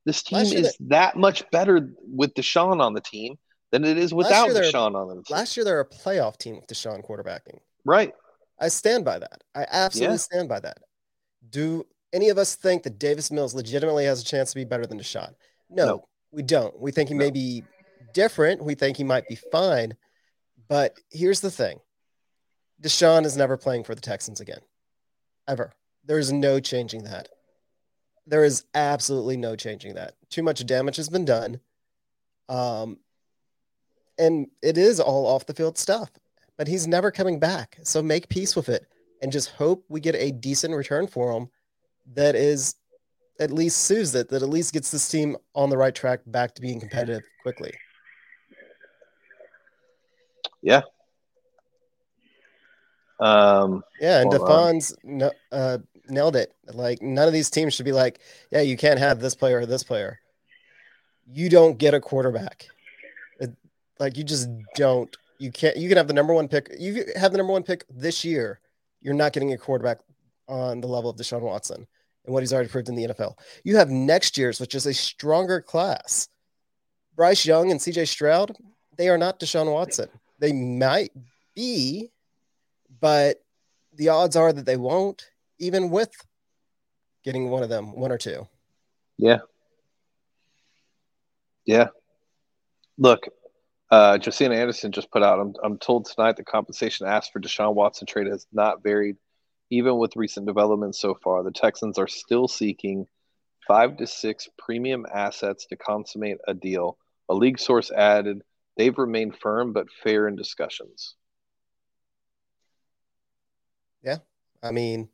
this team is they, that much better with Deshaun on the team than it is without Deshaun on the team. Last year, they're a playoff team with Deshaun quarterbacking. Right. I stand by that. I absolutely yeah. stand by that. Do any of us think that Davis Mills legitimately has a chance to be better than Deshaun? No, no. we don't. We think he no. may be different. We think he might be fine. But here's the thing Deshaun is never playing for the Texans again, ever. There is no changing that. There is absolutely no changing that. Too much damage has been done. Um, and it is all off the field stuff, but he's never coming back. So make peace with it and just hope we get a decent return for him that is at least soothes it, that at least gets this team on the right track back to being competitive quickly. Yeah, um, yeah, and Defon's uh, nailed it. Like none of these teams should be like, yeah, you can't have this player or this player. You don't get a quarterback. It, like you just don't. You can't. You can have the number one pick. You have the number one pick this year. You're not getting a quarterback on the level of Deshaun Watson and what he's already proved in the NFL. You have next year's, which is a stronger class. Bryce Young and CJ Stroud, they are not Deshaun Watson. They might be, but the odds are that they won't, even with getting one of them, one or two. Yeah. Yeah. Look, uh, Josina Anderson just put out. I'm, I'm told tonight the compensation asked for Deshaun Watson trade has not varied, even with recent developments so far. The Texans are still seeking five to six premium assets to consummate a deal. A league source added, they've remained firm but fair in discussions. Yeah. I mean,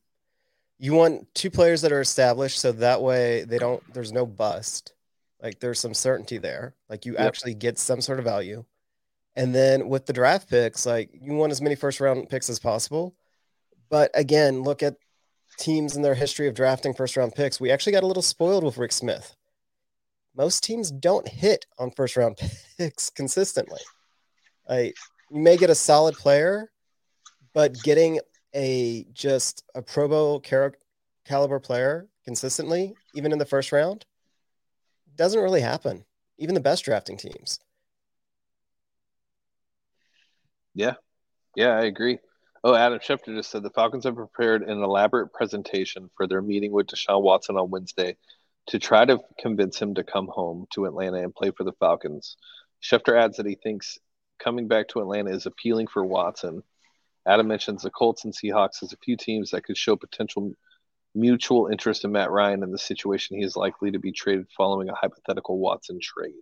you want two players that are established so that way they don't there's no bust. Like there's some certainty there. Like you yep. actually get some sort of value. And then with the draft picks, like you want as many first round picks as possible. But again, look at teams in their history of drafting first round picks. We actually got a little spoiled with Rick Smith. Most teams don't hit on first round picks consistently. Like you may get a solid player, but getting a just a Pro Bowl caliber player consistently, even in the first round, doesn't really happen. Even the best drafting teams. Yeah, yeah, I agree. Oh, Adam Schefter just said the Falcons have prepared an elaborate presentation for their meeting with Deshaun Watson on Wednesday to try to convince him to come home to Atlanta and play for the Falcons. Schefter adds that he thinks coming back to Atlanta is appealing for Watson Adam mentions the Colts and Seahawks as a few teams that could show potential mutual interest in Matt Ryan and the situation he is likely to be traded following a hypothetical Watson trade.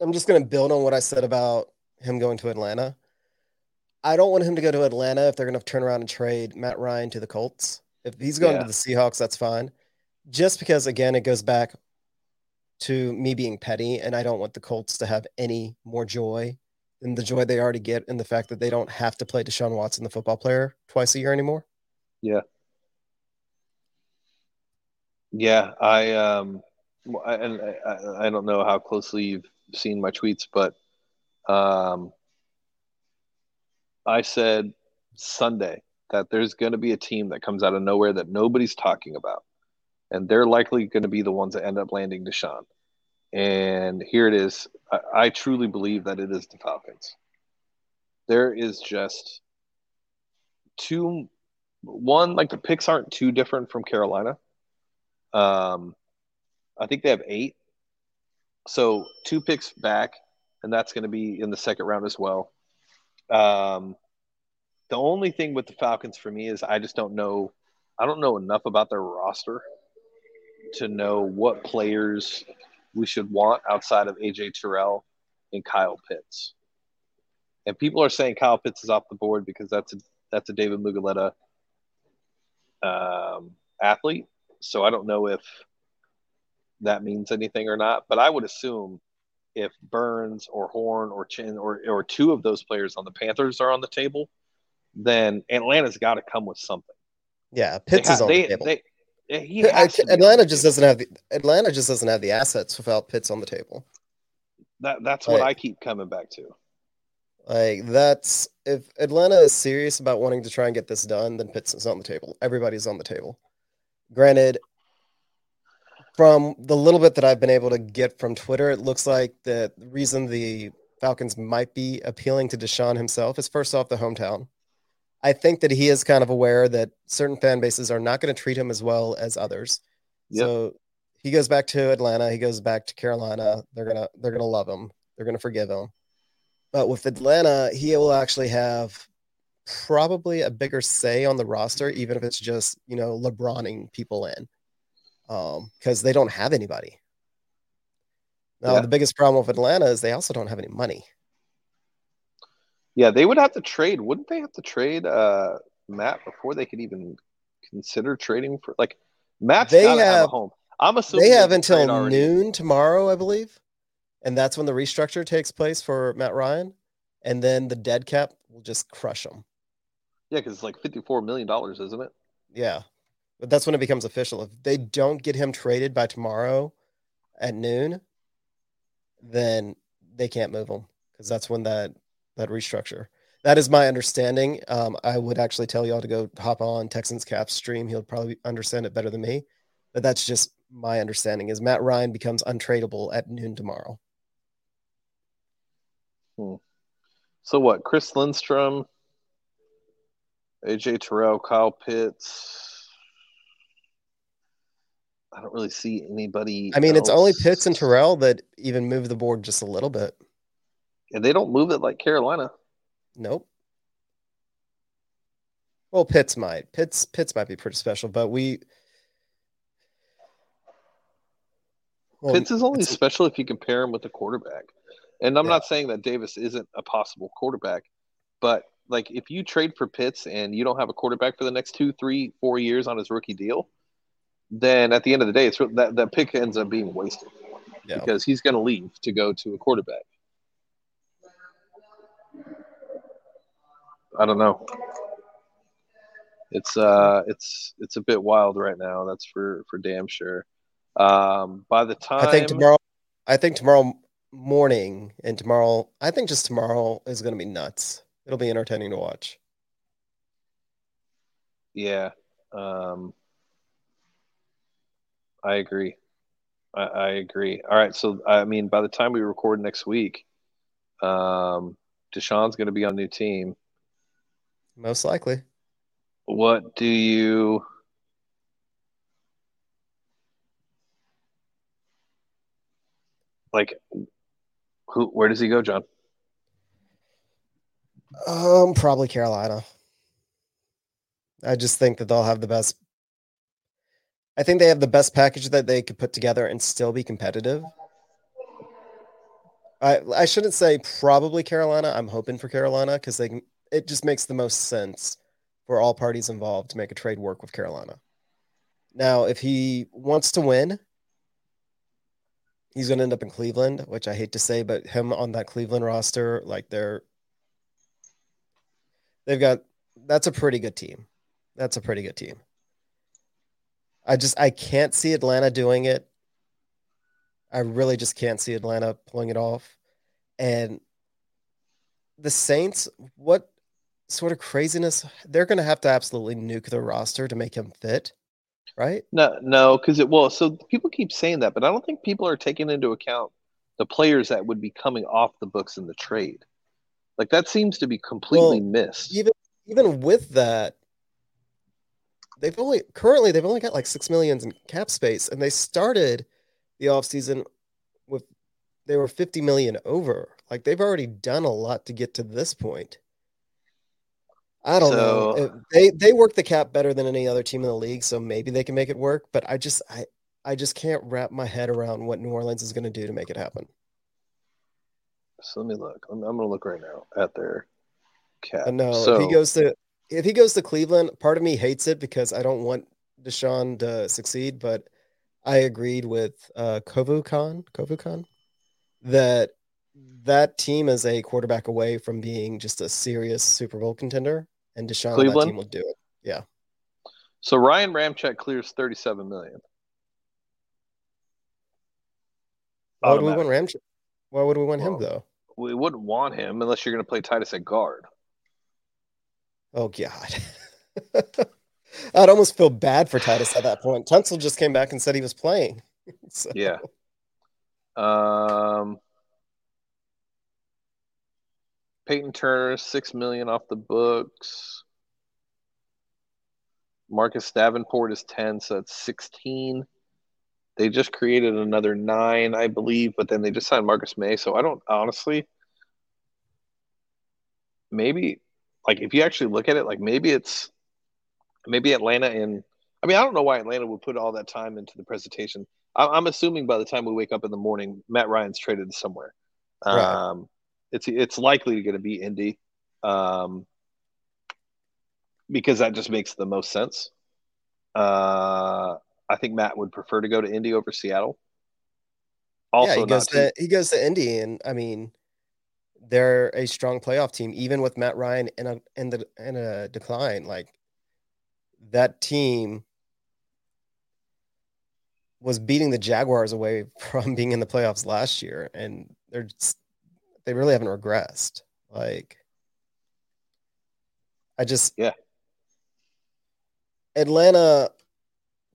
I'm just going to build on what I said about him going to Atlanta. I don't want him to go to Atlanta if they're going to turn around and trade Matt Ryan to the Colts. If he's going yeah. to the Seahawks, that's fine. Just because, again, it goes back to me being petty, and I don't want the Colts to have any more joy and the joy they already get in the fact that they don't have to play Deshaun Watson, the football player, twice a year anymore. Yeah. Yeah, I um, and I, I don't know how closely you've seen my tweets, but um, I said Sunday that there's going to be a team that comes out of nowhere that nobody's talking about, and they're likely going to be the ones that end up landing Deshaun. And here it is. I, I truly believe that it is the Falcons. There is just two, one like the picks aren't too different from Carolina. Um, I think they have eight, so two picks back, and that's going to be in the second round as well. Um, the only thing with the Falcons for me is I just don't know. I don't know enough about their roster to know what players we should want outside of AJ Terrell and Kyle Pitts. And people are saying Kyle Pitts is off the board because that's a that's a David Mulugheta um, athlete. So I don't know if that means anything or not. But I would assume if Burns or Horn or Chinn or or two of those players on the Panthers are on the table, then Atlanta's got to come with something. Yeah, Pitts is on they, the table. They, he Atlanta just doesn't have the Atlanta just doesn't have the assets without Pitts on the table. That that's what I keep coming back to. Like that's if Atlanta is serious about wanting to try and get this done, then Pitts is on the table. Everybody's on the table. Granted, from the little bit that I've been able to get from Twitter, it looks like the reason the Falcons might be appealing to Deshaun himself is first off the hometown. I think that he is kind of aware that certain fan bases are not going to treat him as well as others. Yep. So he goes back to Atlanta, he goes back to Carolina. They're gonna they're gonna love him. They're gonna forgive him. But with Atlanta, he will actually have probably a bigger say on the roster, even if it's just you know LeBroning people in, because um, they don't have anybody. Now yeah. the biggest problem with Atlanta is they also don't have any money. Yeah, they would have to trade. Wouldn't they have to trade uh, Matt before they could even consider trading for like Matt's they have, have, a home. I'm assuming they have until noon tomorrow, I believe, and that's when the restructure takes place for Matt Ryan, and then the dead cap will just crush them. Yeah, because it's like 54 million dollars, isn't it? Yeah, but that's when it becomes official. If they don't get him traded by tomorrow at noon, then they can't move him because that's when that that restructure. That is my understanding. Um, I would actually tell y'all to go hop on Texans Cap stream. He'll probably understand it better than me, but that's just my understanding. Is Matt Ryan becomes untradeable at noon tomorrow. Hmm. So what? Chris Lindstrom, AJ Terrell, Kyle Pitts. I don't really see anybody. I mean, else. it's only Pitts and Terrell that even move the board just a little bit and they don't move it like Carolina. Nope. Well, Pitts might. Pitts Pitts might be pretty special, but we. Well, Pitts is only special if you compare him with a quarterback, and I'm yeah. not saying that Davis isn't a possible quarterback, but like if you trade for Pitts and you don't have a quarterback for the next two, three, four years on his rookie deal, then at the end of the day, it's that that pick ends up being wasted yeah. because he's going to leave to go to a quarterback. I don't know. It's uh, it's it's a bit wild right now. That's for for damn sure. Um, by the time I think tomorrow, I think tomorrow morning and tomorrow, I think just tomorrow is going to be nuts. It'll be entertaining to watch. Yeah, um, I agree. I, I agree. All right, so I mean, by the time we record next week, um, Deshaun's going to be on a new team. Most likely. What do you like who where does he go, John? Um probably Carolina. I just think that they'll have the best I think they have the best package that they could put together and still be competitive. I I shouldn't say probably Carolina. I'm hoping for Carolina because they can it just makes the most sense for all parties involved to make a trade work with Carolina. Now, if he wants to win, he's going to end up in Cleveland, which I hate to say, but him on that Cleveland roster, like they're they've got that's a pretty good team. That's a pretty good team. I just I can't see Atlanta doing it. I really just can't see Atlanta pulling it off. And the Saints, what sort of craziness. They're going to have to absolutely nuke their roster to make him fit. right? No, no, because it well, so people keep saying that, but I don't think people are taking into account the players that would be coming off the books in the trade. Like that seems to be completely well, missed. Even even with that, they've only currently they've only got like six millions in cap space, and they started the offseason with they were 50 million over. Like they've already done a lot to get to this point. I don't so, know. They they work the cap better than any other team in the league, so maybe they can make it work. But I just I I just can't wrap my head around what New Orleans is going to do to make it happen. So let me look. I'm, I'm going to look right now at their cap. Uh, no, so, if he goes to if he goes to Cleveland, part of me hates it because I don't want Deshaun to succeed. But I agreed with uh, Kovu Khan, Kovu Khan, that that team is a quarterback away from being just a serious Super Bowl contender, and Deshaun Cleveland that team will do it. Yeah. So Ryan Ramczyk clears 37 million. Why would we want Ramczyk? Why would we want well, him though? We wouldn't want him unless you're going to play Tytus at guard. Oh God. I'd almost feel bad for Tytus at that point. Tunsil just came back and said he was playing. so. Yeah. Um, Payton Turner, six million off the books. Marcus Davenport is ten, so that's sixteen. They just created another nine, I believe, but then they just signed Marcus Maye. So I don't honestly. Maybe, like, if you actually look at it, like maybe it's maybe Atlanta and I mean I don't know why Atlanta would put all that time into the presentation. I'm assuming by the time we wake up in the morning, Matt Ryan's traded somewhere. Right. Um, it's it's likely going to be Indy, um, because that just makes the most sense. Uh, I think Matt would prefer to go to Indy over Seattle. Also, yeah, he goes to, he goes to Indy, and I mean, they're a strong playoff team, even with Matt Ryan in a in the in a decline. Like that team was beating the Jaguars away from being in the playoffs last year, and they're just, they really haven't regressed. Like, I just yeah, Atlanta.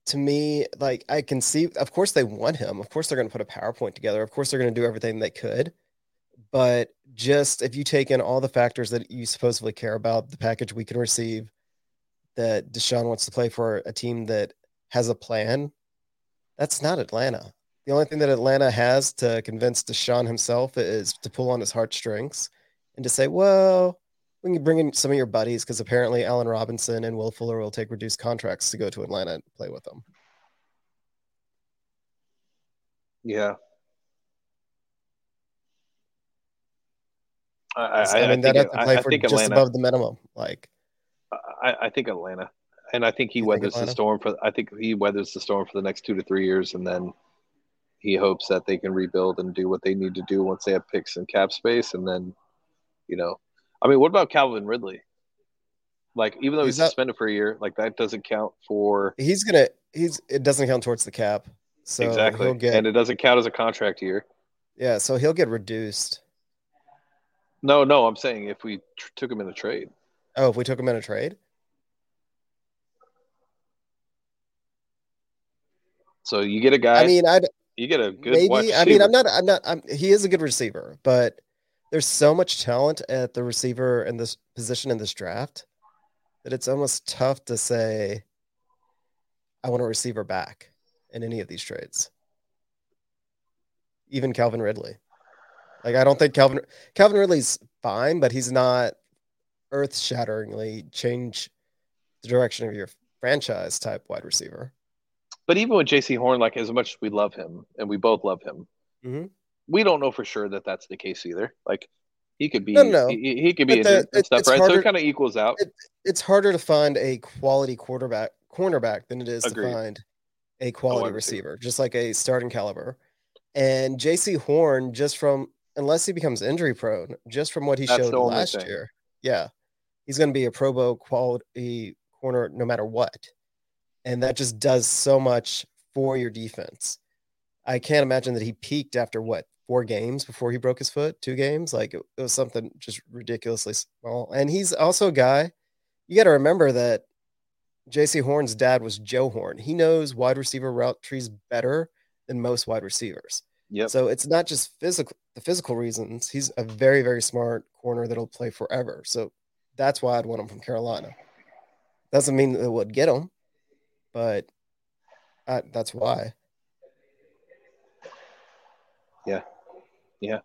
To me, like I can see, of course they want him. Of course they're going to put a PowerPoint together. Of course they're going to do everything they could. But just if you take in all the factors that you supposedly care about, the package we can receive, that Deshaun wants to play for a team that has a plan, that's not Atlanta. The only thing that Atlanta has to convince Deshaun himself is to pull on his heartstrings and to say, well, we can bring in some of your buddies because apparently Allen Robinson and Will Fuller will take reduced contracts to go to Atlanta and play with them. Yeah. I, I, I mean, that have to play for just Atlanta, above the minimum. Like, I, I think Atlanta, and I think he weathers think the storm for. I think he weathers the storm for the next two to three years, and then he hopes that they can rebuild and do what they need to do once they have picks and cap space, and then, you know, I mean, what about Calvin Ridley? Like, even though he's, he's suspended for a year, like that doesn't count for. He's gonna. He's. It doesn't count towards the cap. So exactly, get, and it doesn't count as a contract year. Yeah, so he'll get reduced. No, no, I'm saying if we tr- took him in a trade. Oh, if we took him in a trade? So you get a guy. I mean, I you get a good. Maybe I mean, I'm not. I'm not. I'm, he is a good receiver, but there's so much talent at the receiver in this position in this draft that it's almost tough to say I want a receiver back in any of these trades. Even Calvin Ridley. Like I don't think Calvin Calvin Ridley's fine, but he's not earth-shatteringly change the direction of your franchise type wide receiver. But even with Jaycee Horn, like as much as we love him and we both love him, mm-hmm. we don't know for sure that that's the case either. Like he could be, no, no. He, he, could be the, stuff, right? Harder, so it kind of equals out. It, it's harder to find a quality quarterback cornerback than it is Agreed. to find a quality receiver, receiver, just like a starting caliber. And Jaycee Horn, just from unless he becomes injury prone, just from what he that's showed last thing. year, yeah, he's going to be a Pro Bowl quality corner no matter what. And that just does so much for your defense. I can't imagine that he peaked after what four games before he broke his foot, two games. Like it, was something just ridiculously small. And he's also a guy. You got to remember that Jaycee Horn's dad was Joe Horn. He knows wide receiver route trees better than most wide receivers. Yep. So it's not just physical the physical reasons. He's a very, very smart corner that'll play forever. So that's why I'd want him from Carolina. Doesn't mean it would get him, but I, that's why. Yeah. Yeah.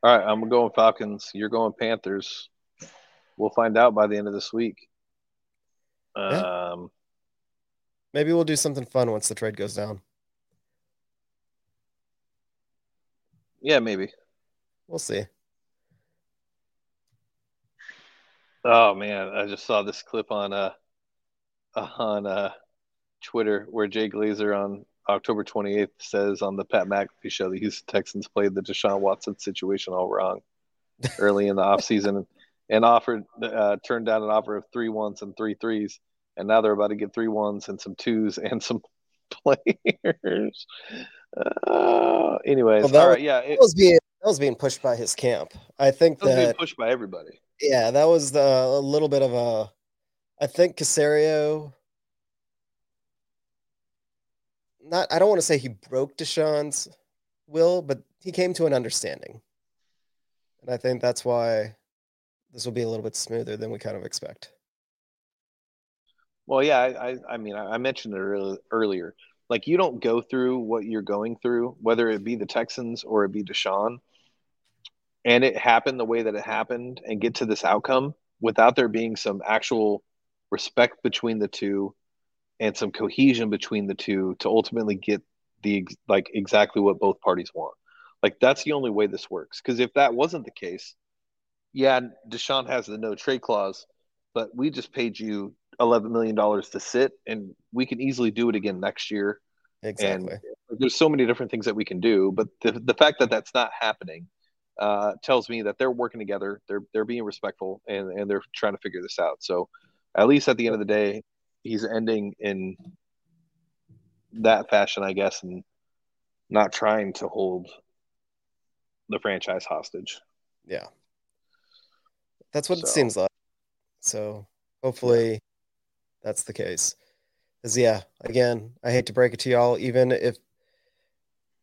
All right, I'm going Falcons. You're going Panthers. We'll find out by the end of this week. Yeah. Um, Maybe we'll do something fun once the trade goes down. yeah, maybe. We'll see. Oh man, I just saw this clip on uh on uh Twitter where Jay Glazer on October 28th says on the Pat McAfee show the Houston Texans played the Deshaun Watson situation all wrong early in the offseason and offered uh, turned down an offer of three ones and three threes, and now they're about to get three ones and some twos and some players. Uh, anyways, Well, that all was- yeah, it, That was being that was being pushed by his camp. I think it was being that pushed by everybody. yeah, that was the, a little bit of a. I think Caserio. Not, I don't want to say he broke Deshaun's will, but he came to an understanding, and I think that's why this will be a little bit smoother than we kind of expect. Well, yeah, I, I, I mean, I mentioned it earlier. Like, you don't go through what you're going through, whether it be the Texans or it be Deshaun, and it happened the way that it happened, and get to this outcome without there being some actual respect between the two and some cohesion between the two to ultimately get the like exactly what both parties want. Like, that's the only way this works. Because if that wasn't the case, yeah, Deshaun has the no trade clause, but we just paid you eleven million dollars to sit, and we can easily do it again next year. Exactly. Like, There's so many different things that we can do, but the the fact that that's not happening uh, tells me that they're working together. They're they're being respectful, and and they're trying to figure this out. So, at least at the end of the day, he's ending in that fashion, I guess, and not trying to hold the franchise hostage. Yeah. That's what it seems like. So hopefully that's the case. Because, yeah, again, I hate to break it to y'all, even if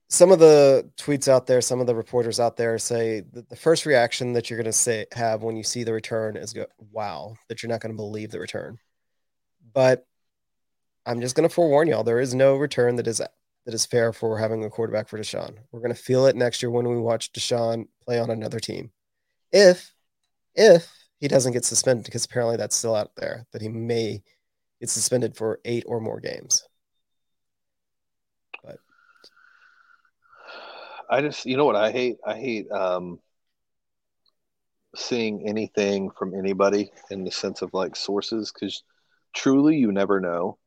some of the tweets out there, some of the reporters out there say the first reaction that you're going to say have when you see the return is go, wow, that you're not going to believe the return. But I'm just going to forewarn y'all, there is no return that is that is fair for having a quarterback for Deshaun. We're going to feel it next year when we watch Deshaun play on another team. If if he doesn't get suspended, because apparently that's still out there, that he may get suspended for eight or more games. I just, you know what I hate? I hate um, seeing anything from anybody in the sense of like sources because truly you never know.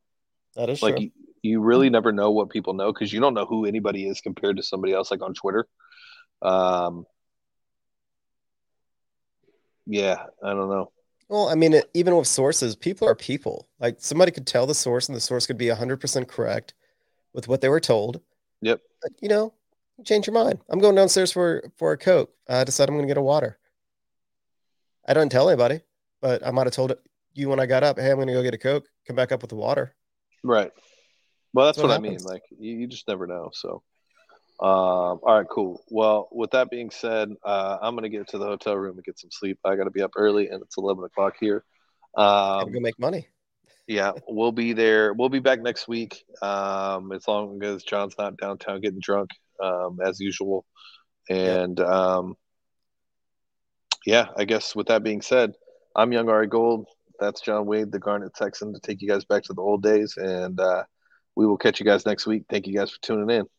That is Like true. you, you really never know what people know because you don't know who anybody is compared to somebody else, like on Twitter. Um, yeah, I don't know. Well, I mean, it, even with sources, people are people. Like somebody could tell the source, and the source could be 100% correct with what they were told. Yep. But, you know, change your mind. I'm going downstairs for for a Coke. I decided I'm going to get a water. I don't tell anybody, but I might have told you when I got up, hey, I'm going to go get a Coke, come back up with the water. Right. Well, that's, That's what what, I mean. Like you, you just never know. So, um, all right, cool. Well, with that being said, uh, I'm gonna get to the hotel room and get some sleep. I got to be up early, and it's 11 o'clock here. Gotta Um, go make money. yeah, we'll be there. We'll be back next week. Um, as long as John's not downtown getting drunk, um, as usual. And um, yeah, I guess with that being said, I'm Young Ari Gold. That's John Wade, the Garnet Texan, to take you guys back to the old days. And uh, we will catch you guys next week. Thank you guys for tuning in.